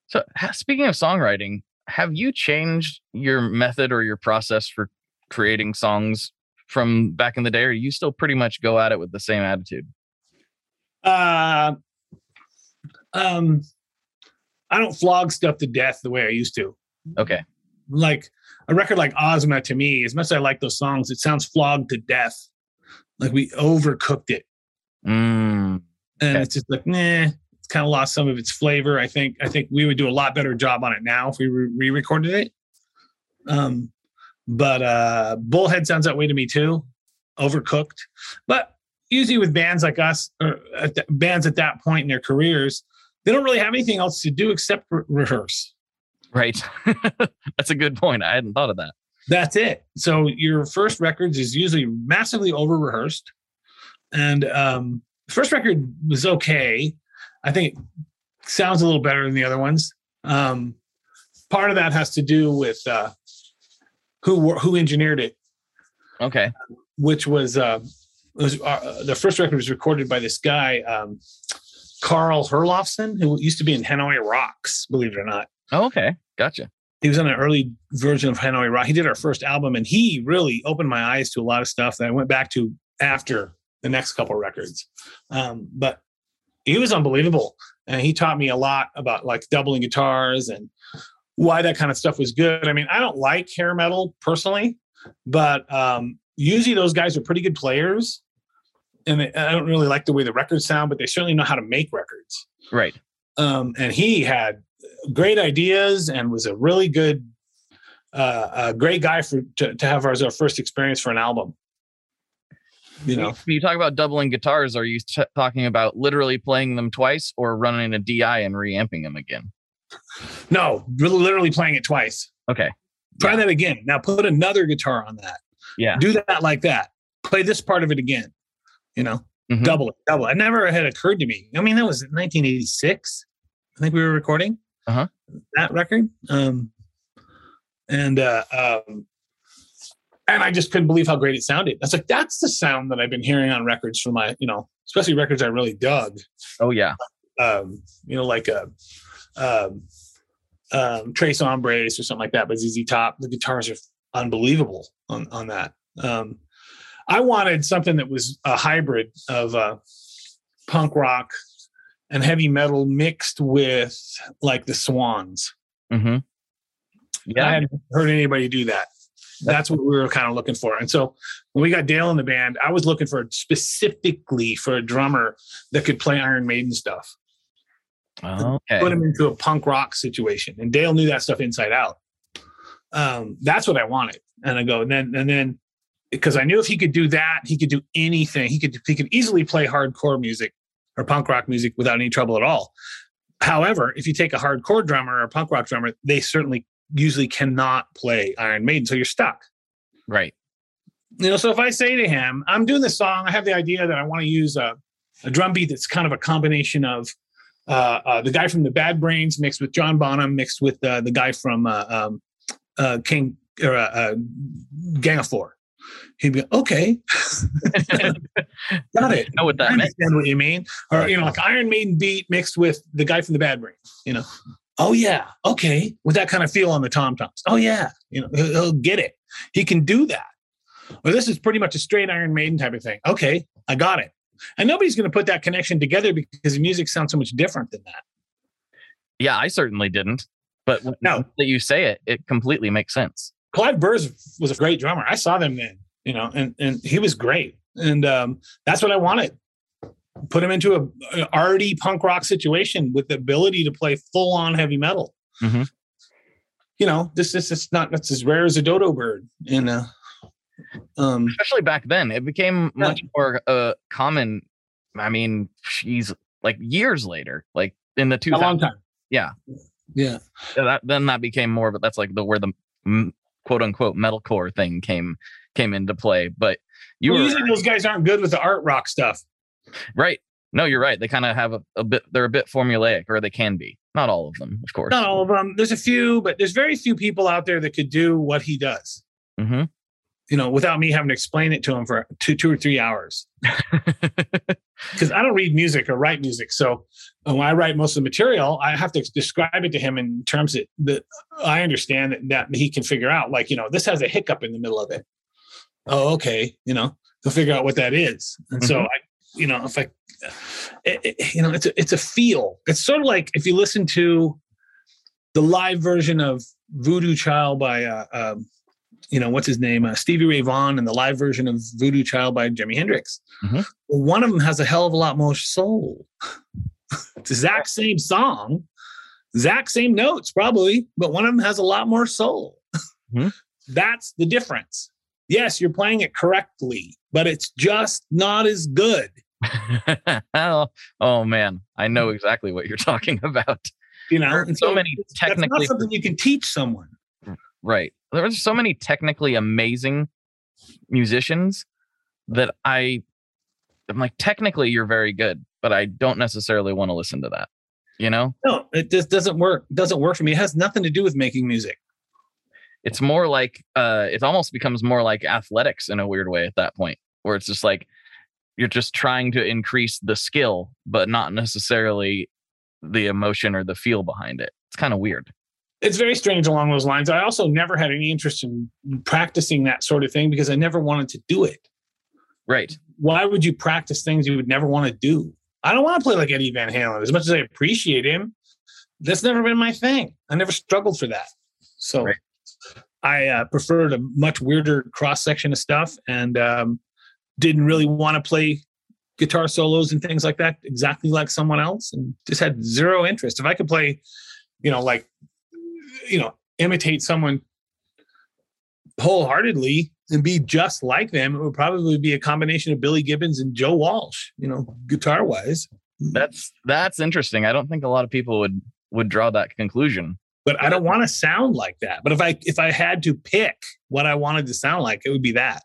So, speaking of songwriting, have you changed your method or your process for creating songs from back in the day, or you still pretty much go at it with the same attitude? Uh, um, I don't flog stuff to death the way I used to. Okay. Like a record like Ozma to me, as much as I like those songs, it sounds flogged to death. Like we overcooked it. Mm, and Okay. it's just like nah it's kind of lost some of its flavor i think i think we would do a lot better job on it now if we re- re-recorded it um but uh bullhead sounds that way to me too overcooked but usually with bands like us or at the, bands at that point in their careers they don't really have anything else to do except re- rehearse right. That's a good point. I hadn't thought of that. that's it so your first records is usually massively over rehearsed and um first record was okay i think it sounds a little better than the other ones um part of that has to do with uh who who engineered it Okay. which was uh was uh, the first record was recorded by this guy um carl herlofson who used to be in hanoi rocks believe it or not Oh, okay. Gotcha. he was on an early version of Hanoi Rock. He did our first album, and he really opened my eyes to a lot of stuff that I went back to after the next couple records. Um, but he was unbelievable, and he taught me a lot about like doubling guitars and why that kind of stuff was good. I mean, I don't like hair metal personally, but um, usually those guys are pretty good players, and they, I don't really like the way the records sound, but they certainly know how to make records Right. um, and he had great ideas and was a really good, uh, a great guy for to, to have as our first experience for an album. You know, When you talk about doubling guitars, are you t- talking about literally playing them twice or running a DI and reamping them again? no, literally playing it twice. Okay. Try that again. Now put another guitar on that. Yeah. Do that like that. Play this part of it again. You know, Mhm. double it, double. It never had occurred to me. I mean, that was 1986. I think we were recording Uh-huh. that record. Um, and uh, um, and I just couldn't believe how great it sounded. That's like, that's the sound that I've been hearing on records from my, you know, especially records I really dug. Oh, yeah. Um, you know, like a um, um, Tres Hombres or something like that. But ZZ Top, the guitars are unbelievable on on that. Um, I wanted something that was a hybrid of uh, punk rock and heavy metal mixed with like the Swans. Mm-hmm. Yeah, I hadn't heard anybody do that. That's what we were kind of looking for. And so when we got Dale in the band, I was looking for specifically for a drummer that could play Iron Maiden stuff, Okay. put him into a punk rock situation. And Dale knew that stuff inside out. Um, that's what I wanted. And I go, and then, and then, because I knew if he could do that, he could do anything. He could, he could easily play hardcore music or punk rock music without any trouble at all. However, if you take a hardcore drummer or a punk rock drummer, they certainly usually cannot play Iron Maiden, so you're stuck. Right. You know, so if I say to him, "I'm doing this song," I have the idea that I want to use a, a drum beat that's kind of a combination of uh, uh, the guy from the Bad Brains mixed with John Bonham mixed with uh, the guy from uh, um, uh, King or uh, uh, Gang of Four. He'd be okay, got it. Know what I that meant? understand what you mean. Or, you know, like Iron Maiden beat mixed with the guy from the Bad Brains, you know. Oh yeah, okay. With that kind of feel on the tom toms. Oh yeah, you know, he'll, he'll get it. He can do that. Or this is pretty much a straight Iron Maiden type of thing. Okay, I got it. And nobody's going to put that connection together because the music sounds so much different than that. Yeah, I certainly didn't. But No. that you say it, it completely makes sense. Clive Burrs was a great drummer. I saw them then, you know, and and he was great. And um, that's what I wanted. Put him into a, an arty punk rock situation with the ability to play full on heavy metal. Mhm. You know, this this is not that's as rare as a dodo bird. And uh, um, Especially back then, it became Yeah. much more uh, common. I mean, she's like years later, like in the two A long time. Yeah. Yeah. That, then that became more, but that's like the where the quote unquote metalcore thing came came into play. But you Well, were usually those guys aren't good with the art rock stuff. right. No, you're right. They kind of have a, a bit. They're a bit formulaic, or they can be. Not all of them, of course. Not all of them. There's a few, but there's very few people out there that could do what he does. hmm You know, without me having to explain it to him for two, two or three hours. Because I don't read music or write music, so uh, when I write most of the material, I have to describe it to him in terms that, that I understand that, that he can figure out. Like, you know, this has a hiccup in the middle of it. Oh, okay. You know, he'll figure out what that is. And so Mhm. I, you know, if I, it, it- you know, it's a, it's a feel. It's sort of like if you listen to the live version of Voodoo Child by, uh, um, you know, what's his name, uh, Stevie Ray Vaughan, and the live version of Voodoo Child by Jimi Hendrix. Mhm. Well, one of them has a hell of a lot more soul. it's the exact same song, exact same notes probably, but one of them has a lot more soul. Mhm. That's the difference. Yes, you're playing it correctly, but it's just not as good. oh, oh man, I know exactly what you're talking about. You know, And so many technically- That's not something you can teach someone. Right. There are so many technically amazing musicians that I I'm like technically you're very good, but I don't necessarily want to listen to that. You know? No, it just doesn't work. It doesn't work for me. It has nothing to do with making music. It's more like uh it almost becomes more like athletics in a weird way at that point, where it's just like you're just trying to increase the skill, but not necessarily the emotion or the feel behind it. It's kind of weird. It's very strange along those lines. I also never had any interest in practicing that sort of thing because I never wanted to do it. Right. Why would you practice things you would never want to do? I don't want to play like Eddie Van Halen. As much as I appreciate him, that's never been my thing. I never struggled for that. So Right. I uh, preferred a much weirder cross section of stuff and um, didn't really want to play guitar solos and things like that exactly like someone else and just had zero interest. If I could play, you know, like, you know, imitate someone wholeheartedly and be just like them, it would probably be a combination of Billy Gibbons and Joe Walsh, you know, guitar wise. That's that's interesting. I don't think a lot of people would would draw that conclusion. But I don't want to sound like that. But if I if I had to pick what I wanted to sound like, it would be that.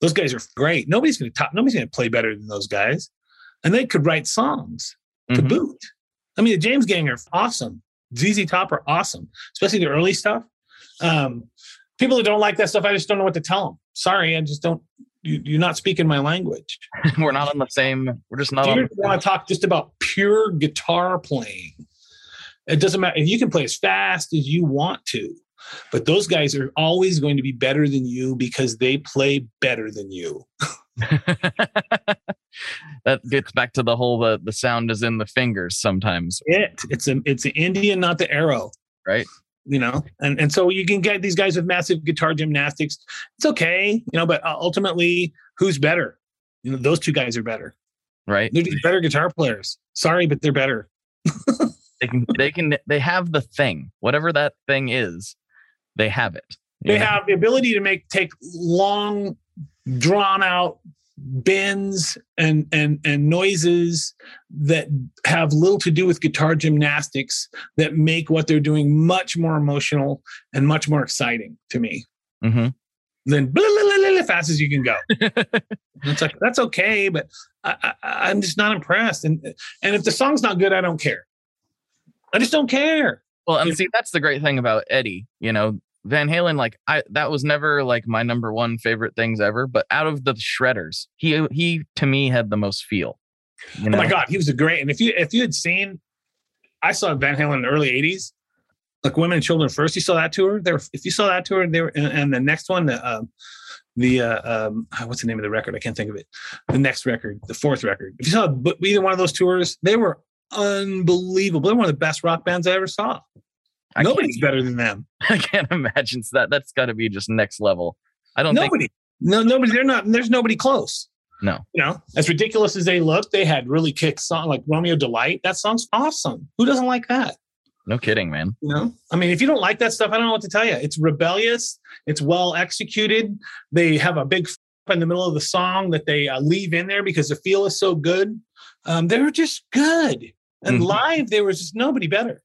Those guys are great. Nobody's gonna talk, nobody's gonna play better than those guys. And they could write songs to Mhm. boot. I mean, the James Gang are awesome. ZZ Top are awesome, especially the early stuff. Um, people who don't like that stuff, I just don't know what to tell them. Sorry, I just don't. You, you're not speaking my language. we're not on the same. We're just not Do on. you want to talk just about pure guitar playing? It doesn't matter if you can play as fast as you want to, but those guys are always going to be better than you because they play better than you. that gets back to the whole the the sound is in the fingers sometimes, It it's a it's an Indian, not the arrow. right? you know and and so you can get these guys with massive guitar gymnastics it's okay you know but uh, ultimately who's better you know those two guys are better Right. they're just better guitar players sorry but they're better They can they can they have the thing, whatever that thing is, they have it. they know? have the ability to make take long drawn out bends and and and noises that have little to do with guitar gymnastics that make what they're doing much more emotional and much more exciting to me Mhm. than blah, blah, blah, blah, fast as you can go. it's like that's okay, but I, I, I'm just not impressed. And and if the song's not good, I don't care. I just don't care. Well, and see, that's the great thing about Eddie. You know, Van Halen, like I that was never like my number one favorite things ever. But out of the shredders, he he to me had the most feel. You know? Oh my god, he was a great. And if you if you had seen, I saw Van Halen in the early '80s, like Women and Children First. You saw that tour. There, if you saw that tour, they were, and, and the next one, the um, the uh, um, what's the name of the record? I can't think of it. The next record, the fourth record. If you saw either one of those tours, they were unbelievable. They're one of the best rock bands I ever saw. I Nobody's better than them. I can't imagine that. That's got to be just next level. I don't think. Nobody. No, nobody. They're not. There's nobody close. No. You know, as ridiculous as they look, they had really kick song like Romeo Delight. That song's awesome. Who doesn't like that? No kidding, man. You know, I mean, if you don't like that stuff, I don't know what to tell you. It's rebellious. It's well executed. They have a big f- in the middle of the song that they uh, leave in there because the feel is so good. Um, they were just good. And Mhm. live, there was just nobody better.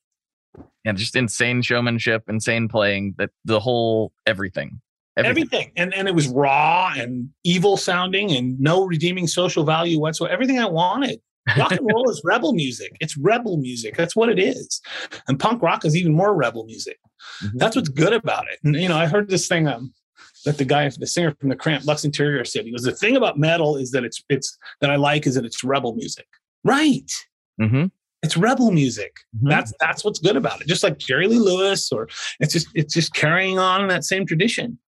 And just insane showmanship, insane playing, that the whole everything. Everything. And and it was raw and evil sounding and no redeeming social value whatsoever. Everything I wanted. Rock and roll is rebel music. It's rebel music. That's what it is. And punk rock is even more rebel music. Mhm. That's what's good about it. And you know, I heard this thing um, that the guy, the singer from the Cramp, Lux Interior, said. He goes, "The thing about metal is that it's it's that I like is that it's rebel music." Right. Mhm. It's rebel music. Mhm. That's that's what's good about it. Just like Jerry Lee Lewis, or it's just it's just carrying on that same tradition.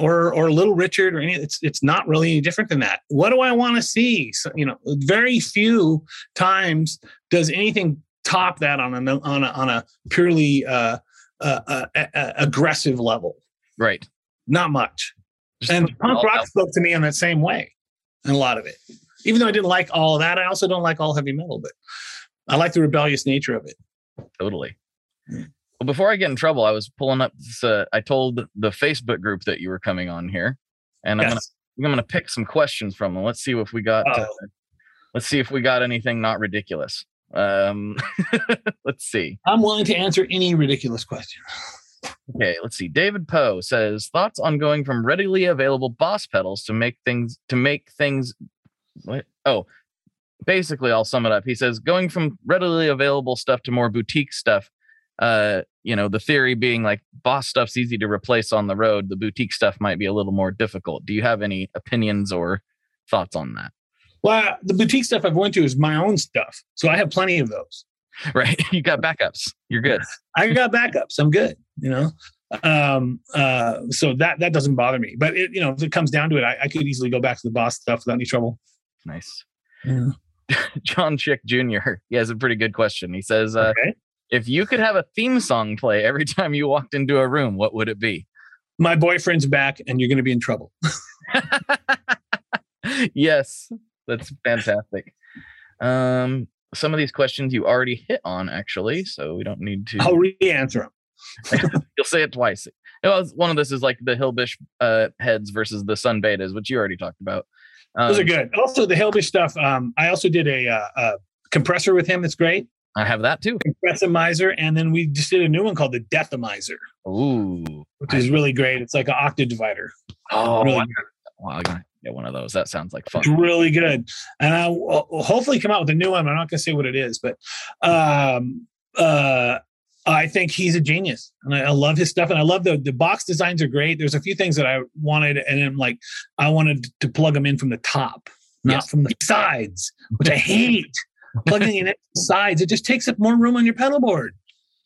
Or or Little Richard, or any. It's it's not really any different than that. What do I want to see? So, you know, very few times does anything top that on a on a on a purely uh, uh, uh, aggressive level. right. Not much. Just And punk rock out. spoke to me in that same way, in a lot of it. Even though I didn't like all that, I also don't like all heavy metal, but I like the rebellious nature of it. Totally. Well, before I get in trouble, I was pulling up. This, uh, I told the Facebook group that you were coming on here, and I'm gonna I'm gonna pick some questions from them. Let's see if we got. Uh, let's see if we got anything not ridiculous. Um, let's see. I'm willing to answer any ridiculous question. Okay, let's see. David Poe says thoughts on going from readily available boss pedals to make things to make things. What? Oh, basically, I'll sum it up. He says going from readily available stuff to more boutique stuff. Uh, you know, the theory being like boss stuff's easy to replace on the road. The boutique stuff might be a little more difficult. Do you have any opinions or thoughts on that? Well, the boutique stuff I've went to is my own stuff, so I have plenty of those. Right, you got backups. You're good. I got backups. I'm good. You know, um, uh, so that that doesn't bother me. But it, you know, if it comes down to it, I, I could easily go back to the boss stuff without any trouble. Nice. Yeah. John Chick Jr. He has a pretty good question. He says, uh, Okay. If you could have a theme song play every time you walked into a room, what would it be? My boyfriend's back, and you're going to be in trouble. yes, that's fantastic. Um, some of these questions you already hit on, actually, so we don't need to. I'll re-answer them. You'll say it twice. Well, one of this is like the Hilbish uh, heads versus the Sunn Betas, which you already talked about. Um, Those are good. Also, the Hilbish stuff. Um, I also did a, uh, a compressor with him. That's great. I have that too. Compressimizer, and then we just did a new one called the Deathamizer, Ooh. which is really great. It's like an octave divider. Oh, really I gotta- well, I gotta get one of those. That sounds like fun. It's really good. And I will hopefully come out with a new one. I'm not going to say what it is, but um, uh, I think he's a genius, and I, I love his stuff. And I love the the box designs are great. There's a few things that I wanted, and I'm like, I wanted to plug them in from the top, not Yes. from the sides, which I hate. Plugging in at sides, it just takes up more room on your pedal board.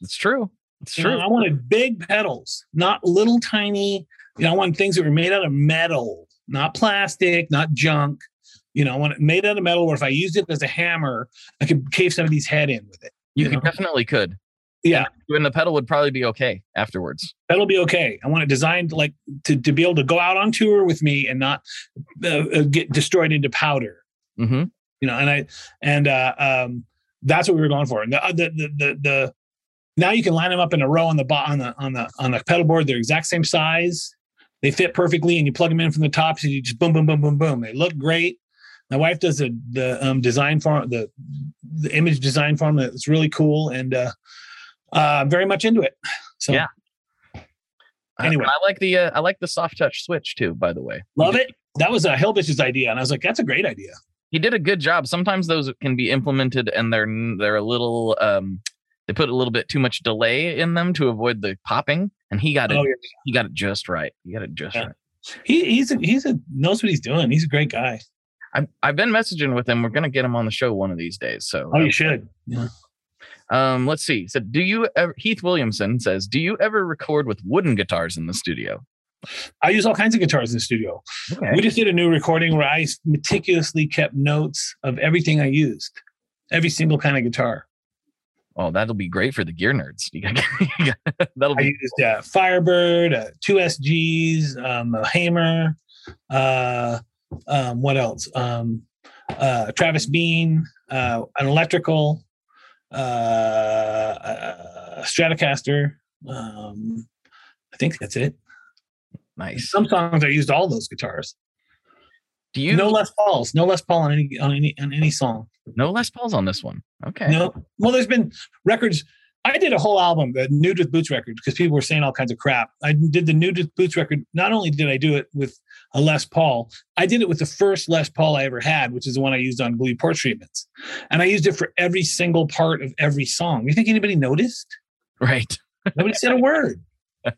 It's true. It's You true. know, I wanted big pedals, not little tiny. You know, I want things that were made out of metal, not plastic, not junk. You know, I want it made out of metal. Where if I used it as a hammer, I could cave somebody's head in with it. You you know? definitely could. Yeah, And the pedal would probably be okay afterwards. that'll be okay. I want it designed like to to be able to go out on tour with me and not uh, uh, get destroyed into powder. Mm-hmm. you know, and I and uh, um, that's what we were going for. And the, uh, the the the the now you can line them up in a row on the bo- on the on the on the pedal board. They're exact same size. They fit perfectly, and you plug them in from the top. So you just boom, boom, boom, boom, boom. They look great. My wife does the the um, design for the the image design for That's really cool, and uh, uh, very much into it. So Yeah. Anyway. I like the uh, I like the soft touch switch too. By the way, love it. That was a Hilbish's idea, and I was like, that's a great idea. he did a good job. Sometimes those can be implemented and they're they're a little um they put a little bit too much delay in them to avoid the popping, and he got it Oh, yeah. he got it just right. He got it just Yeah. right. He he's a, he's a knows what he's doing. He's a great guy. I've I've been messaging with him. We're gonna get him on the show one of these days. So Oh, you should. Yeah. Um let's see. So do you ever Heath Williamson says, Do you ever record with wooden guitars in the studio? I use all kinds of guitars in the studio. Okay. We just did a new recording where I meticulously kept notes of everything I used, every single kind of guitar. Oh, that'll be great for the gear nerds. You got, you got- that'll be. I used uh, Firebird, uh, two SGs, um, a Hamer, uh, um, what else? Um, uh, Travis Bean, uh, an electrical, uh, uh, Stratocaster. Um, I think that's it. nice. Some songs I used all those guitars. Do you no Les Pauls, no Les Paul on any on any on any song. no Les Pauls on this one? Okay. No, well, there's been records. I did a whole album, the Nude with Boots record, because people were saying all kinds of crap. I did the Nude with Boots record. Not only did I do it with a Les Paul, I did it with the first Les Paul I ever had, which is the one I used on Gluey Porch Treatments, and I used it for every single part of every song. You think anybody noticed? Right. Nobody said a word.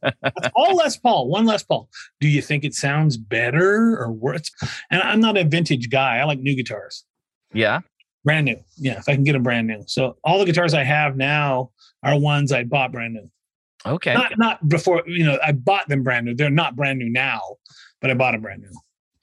That's all Les Paul, one Les Paul. Do you think it sounds better or worse? And I'm not a vintage guy. I like new guitars, Yeah. brand new. Yeah, if I can get them brand new. So all the guitars I have now are ones I bought brand new. Okay. Not not before, you know, I bought them brand new. They're not brand new now, but I bought them brand new.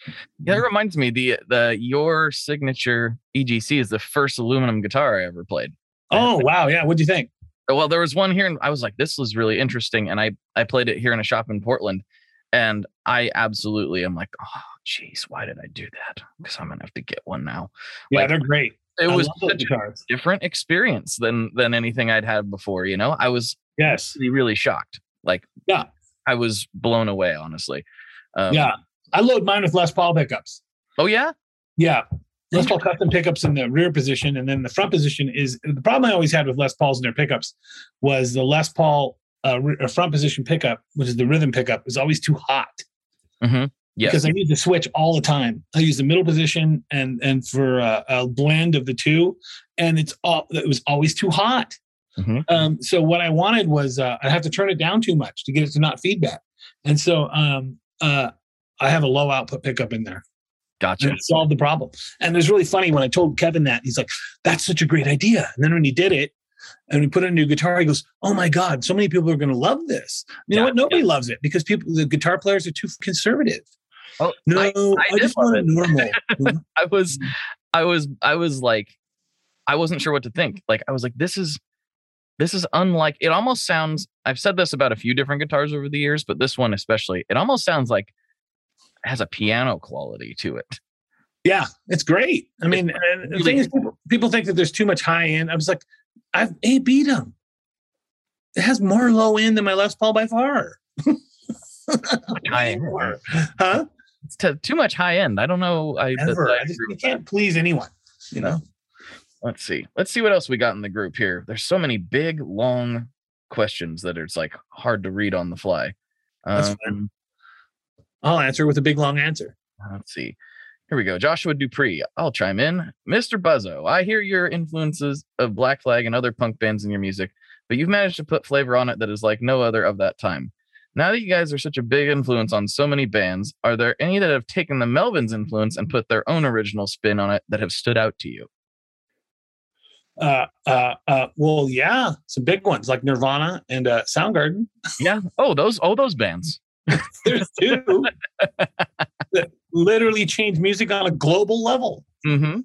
Yeah, that mm. reminds me the the your signature EGC is the first aluminum guitar I ever played. Oh wow, yeah. What'd you think? Well, there was one here, and I was like, "This was really interesting," and I I played it here in a shop in Portland, and I absolutely am like, "Oh, geez, why did I do that?" Because I'm gonna have to get one now. Yeah, Like, they're great. It I was such a different experience than than anything I'd had before. You know, I was Yes. really really shocked. Like, Yeah. I was blown away, honestly. Um, yeah. I load mine with Les Paul pickups. Oh yeah. Yeah. Les Paul custom pickups in the rear position, and then the front position is the problem I always had with Les Pauls and their pickups was the Les Paul uh, re- uh, front position pickup, which is the rhythm pickup, is always too hot Mm-hmm. Yes. because I use the switch all the time. I use the middle position and and for uh, a blend of the two, and it's all it was always too hot. Mhm. Um, so what I wanted was uh, I'd have to turn it down too much to get it to not feedback, and so um, uh, I have a low output pickup in there. Gotcha. and solved the problem. And it was really funny when I told Kevin that he's like, "That's such a great idea." And then when he did it, and we put in a new guitar, he goes, "Oh my god, so many people are going to love this." You know what? Nobody loves it because people, the guitar players are too conservative. Oh, No, I- I, I just want it. it normal. I was, I was, I was like, I wasn't sure what to think. Like, I was like, this is, this is unlike. It almost sounds. I've said this about a few different guitars over the years, but this one especially, it almost sounds like has a piano quality to it. yeah, it's great. I mean, and the thing is, people, people think that there's too much high end. I was like, I've A beat them. It has more low end than my Les Paul by far. High end. Huh? It's too much high end. I don't know. I, that- Ever. I I you can't please anyone. You know. Let's see. Let's see what else we got in the group here. There's so many big, long questions that it's like hard to read on the fly. Um, I'll answer with a big long answer. Let's see. Here we go. Joshua Dupree. I'll chime in. Mr. Buzzo, I hear your influences of Black Flag and other punk bands in your music, but you've managed to put flavor on it that is like no other of that time. Now that you guys are such a big influence on so many bands, are there any that have taken the Melvins influence and put their own original spin on it that have stood out to you? Uh, uh, uh, well, yeah, some big ones like Nirvana and uh, Soundgarden. Yeah. Oh, those oh those bands. There's two that literally change music on a global level. Mm-hmm.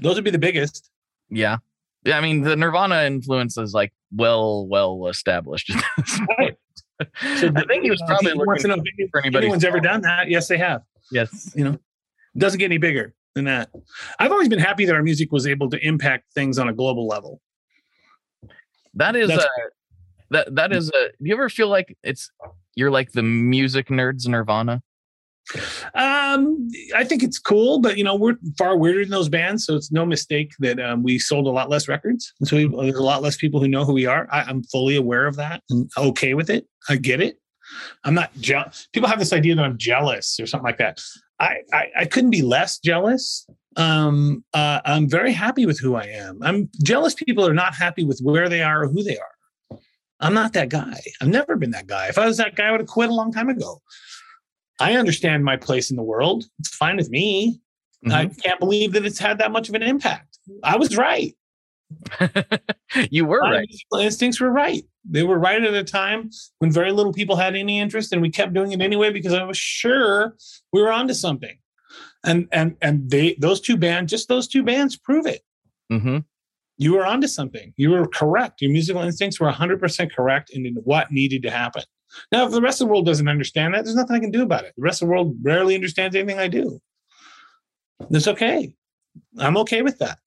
Those would be the biggest. Yeah. Yeah. I mean, the Nirvana influence is like well, well established. Right. point. I think he was probably he looking to know for anybody. anyone's ever done that. Yes, they have. Yes. You know, doesn't get any bigger than that. I've always been happy that our music was able to impact things on a global level. That is That's- a that that is a. Do you ever feel like it's you're like the music nerds Nirvana? Um, I think it's cool, but you know, we're far weirder than those bands, so it's no mistake that um, we sold a lot less records, and so we, there's a lot less people who know who we are. I, I'm fully aware of that. and okay with it. I get it. I'm not jealous. People have this idea that I'm jealous or something like that. I I, I couldn't be less jealous. Um, uh, I'm very happy with who I am. I'm jealous. People are not happy with where they are or who they are. I'm not that guy. I've never been that guy. If I was that guy, I would have quit a long time ago. I understand my place in the world. It's fine with me. I can't believe that it's had that much of an impact. I was right. you were My right. instincts were right. They were right at a time when very little people had any interest, and we kept doing it anyway because I was sure we were onto something. And and and they those two bands, just those two bands, prove it. Mm-hmm. You were onto something. You were correct. Your musical instincts were 100% correct in what needed to happen. Now, if the rest of the world doesn't understand that, there's nothing I can do about it. The rest of the world rarely understands anything I do. That's okay. I'm okay with that.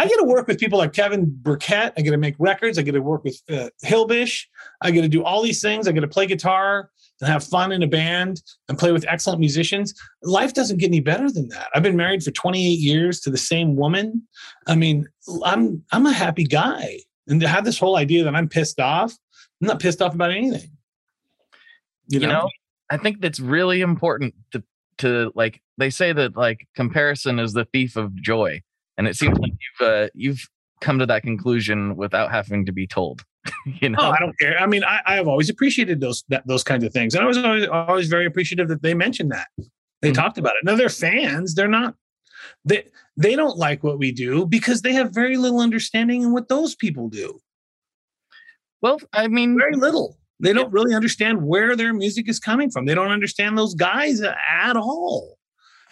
I get to work with people like Kevin Burkett. I get to make records. I get to work with uh, Hilbish. I get to do all these things. I get to play guitar and have fun in a band and play with excellent musicians. Life doesn't get any better than that. I've been married for 28 years to the same woman. I mean, I'm I'm a happy guy. And to have this whole idea that I'm pissed off, I'm not pissed off about anything. You, you know? know, I think that's really important to to like they say that like comparison is the thief of joy and it seems like you've uh, you've come to that conclusion without having to be told you know? Oh, i don't care. I mean I, I have always appreciated those that, those kinds of things. And i was always, always very appreciative that they mentioned that. They mm-hmm. talked about it. Now they're fans. They're not they they don't like what we do because they have very little understanding in what those people do. Well i mean very little. They don't really understand where their music is coming from. They don't understand those guys at all.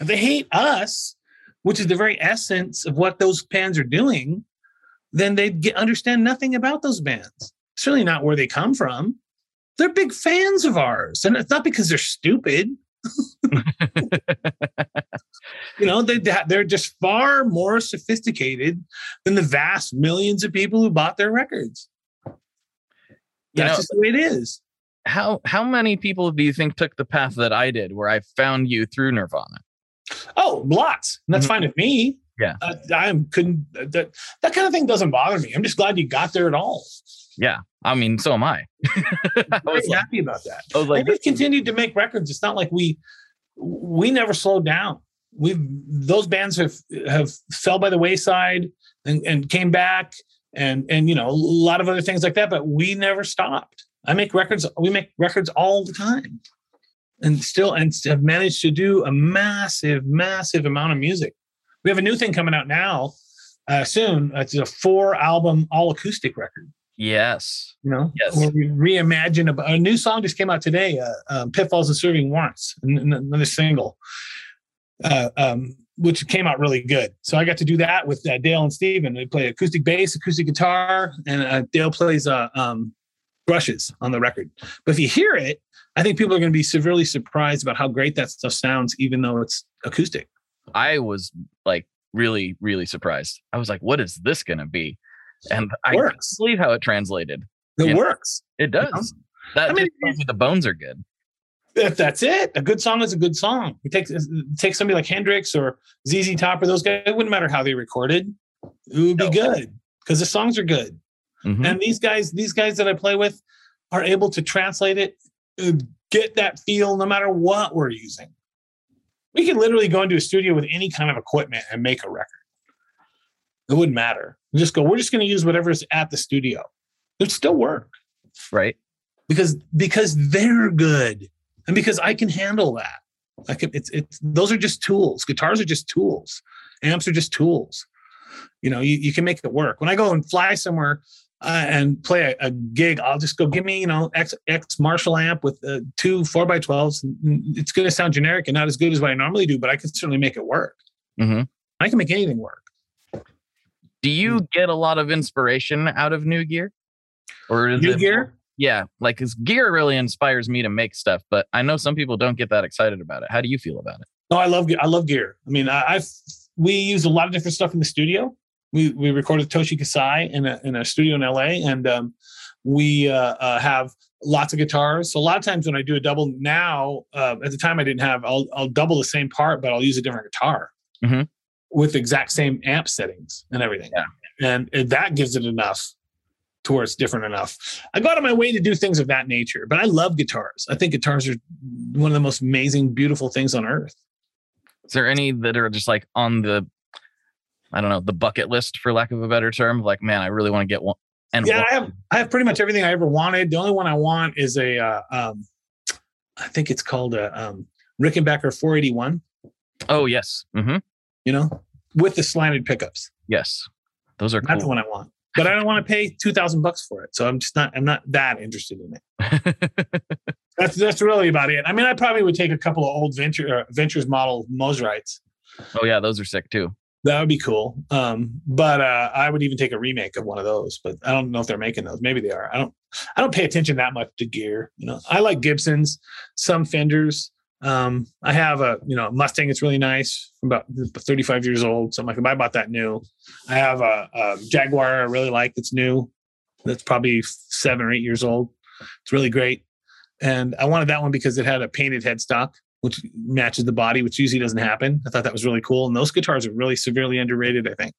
They hate us which is the very essence of what those bands are doing, then they get understand nothing about those bands. Certainly not where they come from. They're big fans of ours, and it's not because they're stupid. you know, they they're just far more sophisticated than the vast millions of people who bought their records. That's know, just the way it is. How how many people do you think took the path that I did, where I found you through Nirvana? Oh, lots. And that's mm-hmm. fine with me. Yeah. Uh, I couldn't, that, that kind of thing doesn't bother me. I'm just glad you got there at all. Yeah. I mean, so am I. I was like, happy about that. I was like, we've continued to make records. It's not like we, we never slowed down. We've, those bands have, have fell by the wayside and, and came back and, and, you know, a lot of other things like that, but we never stopped. I make records. We make records all the time and still and have managed to do a massive, massive amount of music. We have a new thing coming out now uh, soon. It's a four album all acoustic record. Yes. You know, yes. where we reimagine a, a, new song just came out today, uh, um, Pitfalls and Serving Warrants, another single, uh, um, which came out really good. So I got to do that with uh, Dale and Steven. They play acoustic bass, acoustic guitar, and uh, Dale plays uh, um, brushes on the record. But if you hear it, I think people are going to be severely surprised about how great that stuff sounds, even though it's acoustic. I was like really, really surprised. I was like, what is this going to be? And I works. can't believe how it translated. It you works. Know? It does. That I mean, the bones are good. If that's it, a good song is a good song. It takes take somebody like Hendrix or ZZ Top or those guys. It wouldn't matter how they recorded; it would be no. good because the songs are good. Mm-hmm. And these guys, these guys that I play with, are able to translate it get that feel no matter what we're using. We can literally go into a studio with any kind of equipment and make a record. It wouldn't matter. We just go, we're just going to use whatever's at the studio. It'd still work. Right. Because because they're good. And because I can handle that. Like it's it's those are just tools. Guitars are just tools. Amps are just tools. You know, you, you can make it work. When I go and fly somewhere, uh, and play a, a, gig, I'll just go give me, you know, X, X Marshall amp with uh, two four by 12s. It's going to sound generic and not as good as what I normally do, but I can certainly make it work. Mm-hmm. I can make anything work. Do you mm. get a lot of inspiration out of new gear? Or new it, gear? Yeah, like because gear really inspires me to make stuff, but I know some people don't get that excited about it. How do you feel about it? No, I love I love gear. I mean, I, I've we use a lot of different stuff in the studio we we recorded Toshi Kasai in a in a studio in LA, and um, we uh, uh, have lots of guitars. So a lot of times when I do a double now, uh, at the time I didn't have, I'll I'll double the same part, but I'll use a different guitar mm-hmm. with the exact same amp settings and everything. Yeah. And, and that gives it enough to where it's different enough. I go out of my way to do things of that nature, but I love guitars. I think guitars are one of the most amazing, beautiful things on earth. Is there any that are just like on the I don't know, the bucket list for lack of a better term. Like, man, I really want to get one. And yeah, I have I have pretty much everything I ever wanted. The only one I want is a uh, um, I think it's called a um, Rickenbacker 481. Oh yes, mm-hmm. you know, with the slanted pickups. Yes, those are. That's cool. the one I want, but I don't want to pay two thousand bucks for it. So I'm just not. I'm not that interested in it. that's that's really about it. I mean, I probably would take a couple of old Venture uh, Ventures model Mosrites. Oh yeah, those are sick too. That would be cool. Um, but uh, I would even take a remake of one of those. But I don't know if they're making those. Maybe they are. I don't. I don't pay attention that much to gear. You know, I like Gibsons, some Fenders, Um, I have a you know Mustang. It's really nice. About 35 years old, something like that. I bought that new. I have a, a Jaguar I really like. That's new. That's probably seven or eight years old. It's really great. And I wanted that one because it had a painted headstock, which matches the body, which usually doesn't happen. I thought that was really cool. And those guitars are really severely underrated. I think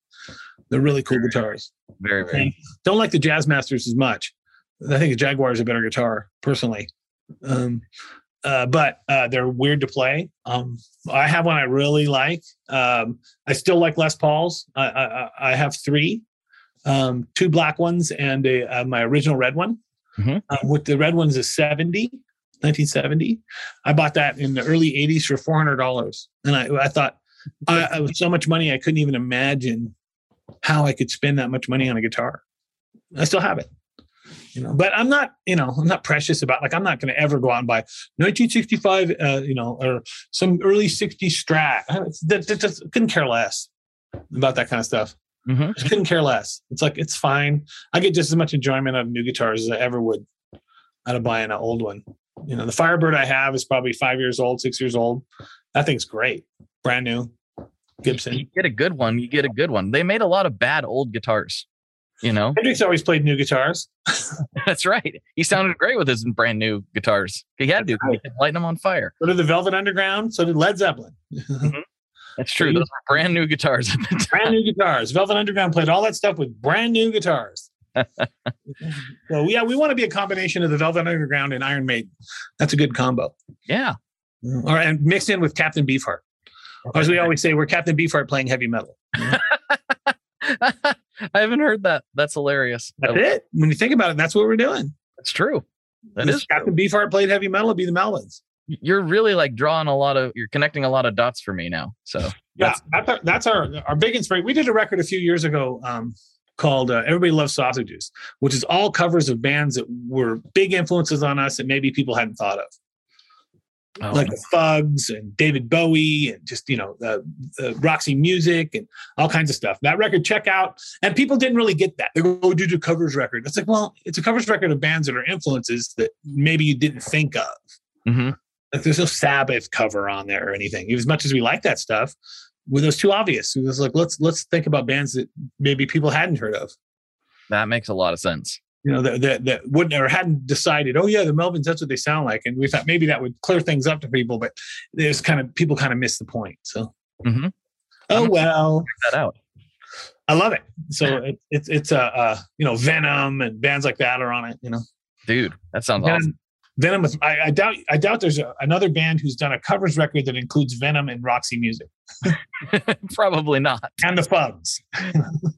they're really cool guitars. Very, very. And don't like the Jazz Masters as much. I think the Jaguar is a better guitar, personally. Um, uh, but uh, they're weird to play. Um, I have one I really like. Um, I still like Les Pauls. I, I, I have three, um, two black ones and a, uh, my original red one. Mhm. Uh, with the red one's a 70, 1970. I bought that in the early 80s for $400. And I, I thought, I, I was so much money, I couldn't even imagine how I could spend that much money on a guitar. I still have it you know but i'm not you know i'm not precious about like i'm not going to ever go out and buy 1965 uh, you know or some early 60s strat I- that, that just couldn't care less about that kind of stuff Mhm. just couldn't care less it's like it's fine i get just as much enjoyment out of new guitars as i ever would out of buying an old one you know the firebird i have is probably five years old six years old that thing's great brand new gibson You get a good one. You get a good one. They made a lot of bad old guitars. You know, hendrix always played new guitars that's right. He sounded great with his brand new guitars. He had to could light them on fire. so did the velvet underground so did led zeppelin mm-hmm. That's true. Those were brand new guitars at the time. brand new guitars. Velvet Underground played all that stuff with brand new guitars. so yeah, we want to be a combination of the Velvet Underground and Iron Maiden. That's a good combo. Yeah. All right, and mixed in with Captain Beefheart. Or as we always say, we're Captain Beefheart playing heavy metal. I haven't heard that. That's hilarious. That's it. When you think about it, that's what we're doing. That's true. That If is Captain Beefheart played heavy metal, it'd be the Melvins. you're really like drawing a lot of you're connecting a lot of dots for me now. So Yeah, that's that's our, that's our our big inspiration. We did a record a few years ago um, called uh, "Everybody Loves Sausages," which is all covers of bands that were big influences on us that maybe people hadn't thought of. oh, like the Fugs and David Bowie and just you know the, the Roxy Music and all kinds of stuff. That record, check out. And people didn't really get that. They go, "Oh, dude, a covers record." It's like, well, it's a covers record of bands that are influences that maybe you didn't think of. mhm. Like there's no Sabbath cover on there or anything. As much as we like that stuff, well, was too obvious. It was like let's let's think about bands that maybe people hadn't heard of. that makes a lot of sense. You know, that that, that wouldn't or hadn't decided. Oh yeah, the Melvins. That's what they sound like. And we thought maybe that would clear things up to people, but there's kind of people kind of missed the point. So Mhm. oh well, Check that out. I love it. So it, it's it's a uh, uh, you know Venom and bands like that are on it. You know, Dude, that sounds Venom, awesome. Venom with I, I doubt I doubt there's a, another band who's done a covers record that includes Venom and Roxy Music Probably not. and the Fugs.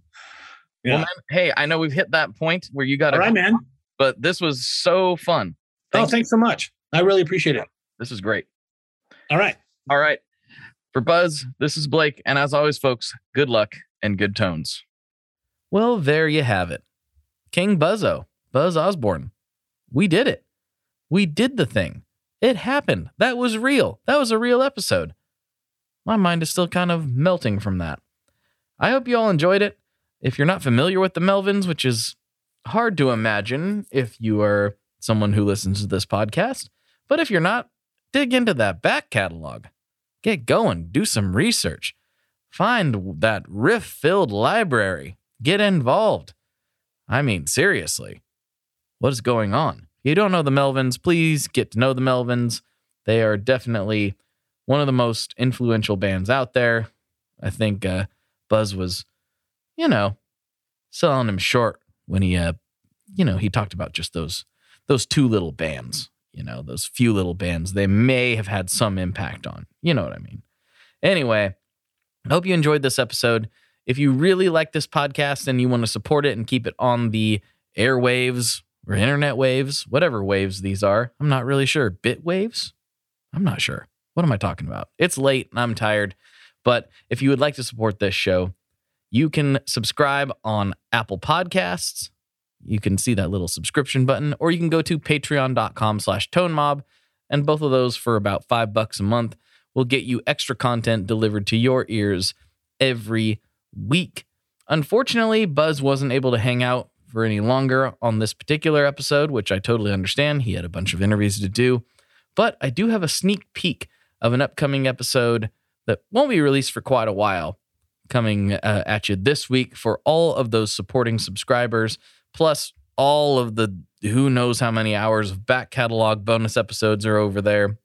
Yeah. Well, man, hey, I know we've hit that point where you got to All right, man. but this was so fun. Oh, Thank you. thanks so much. I really appreciate it. This is great. All right. All right. For Buzz, this is Blake. And as always, folks, good luck and good tones. Well, there you have it. King Buzzo, Buzz Osborne. We did it. We did the thing. It happened. That was real. That was a real episode. My mind is still kind of melting from that. I hope you all enjoyed it. If you're not familiar with the Melvins, which is hard to imagine if you are someone who listens to this podcast, but if you're not, dig into that back catalog. Get going, do some research. Find that riff filled library. Get involved. I mean, seriously, what is going on? If you don't know the Melvins, please get to know the Melvins. They are definitely one of the most influential bands out there. I think uh, Buzz was, you know, selling him short when he, uh, you know, he talked about just those those two little bands you know, those few little bands they may have had some impact on. You know what I mean? Anyway, I hope you enjoyed this episode. If you really like this podcast and you want to support it and keep it on the airwaves or internet waves, whatever waves these are, I'm not really sure. Bit waves? I'm not sure. What am I talking about? It's late and I'm tired. But if you would like to support this show, you can subscribe on Apple Podcasts, you can see that little subscription button, or you can go to patreon.com slash tone mob. And both of those for about five bucks a month will get you extra content delivered to your ears every week. Unfortunately, Buzz wasn't able to hang out for any longer on this particular episode, which I totally understand. He had a bunch of interviews to do. But I do have a sneak peek of an upcoming episode that won't be released for quite a while coming uh, at you this week for all of those supporting subscribers, plus all of the who knows how many hours of back catalog bonus episodes are over there.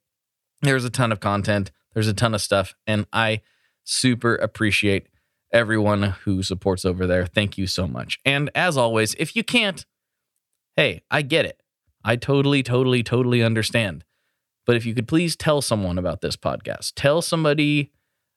There's a ton of content, there's a ton of stuff, and I super appreciate everyone who supports over there. Thank you so much. And as always, if you can't, hey, I get it. I totally, totally, totally understand. But if you could please tell someone about this podcast, tell somebody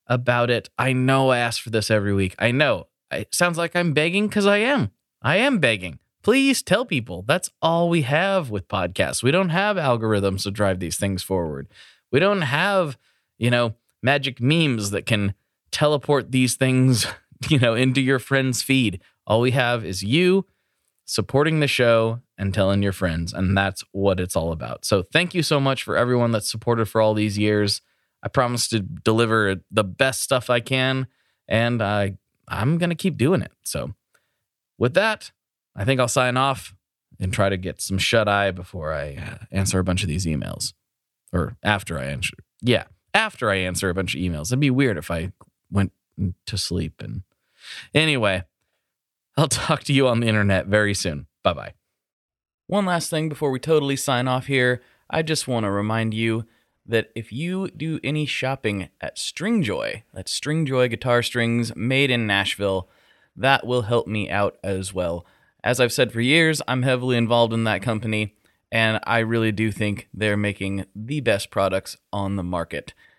about it. I know I ask for this every week. I know it sounds like I'm begging because I am. I am begging. Please tell people. That's all we have with podcasts. We don't have algorithms to drive these things forward. We don't have, you know, magic memes that can teleport these things, you know, into your friend's feed. All we have is you supporting the show and telling your friends. And that's what it's all about. So thank you so much for everyone that's supported for all these years. I promise to deliver the best stuff I can, and I I'm gonna keep doing it. So with that, I think I'll sign off and try to get some shut eye before I uh, answer a bunch of these emails, or after I answer. Yeah, after I answer a bunch of emails. It'd be weird if I went to sleep. And anyway, I'll talk to you on the internet very soon. Bye bye. One last thing before we totally sign off here, I just want to remind you that if you do any shopping at Stringjoy, that's Stringjoy guitar strings made in Nashville, that will help me out as well. As I've said for years, I'm heavily involved in that company, and I really do think they're making the best products on the market.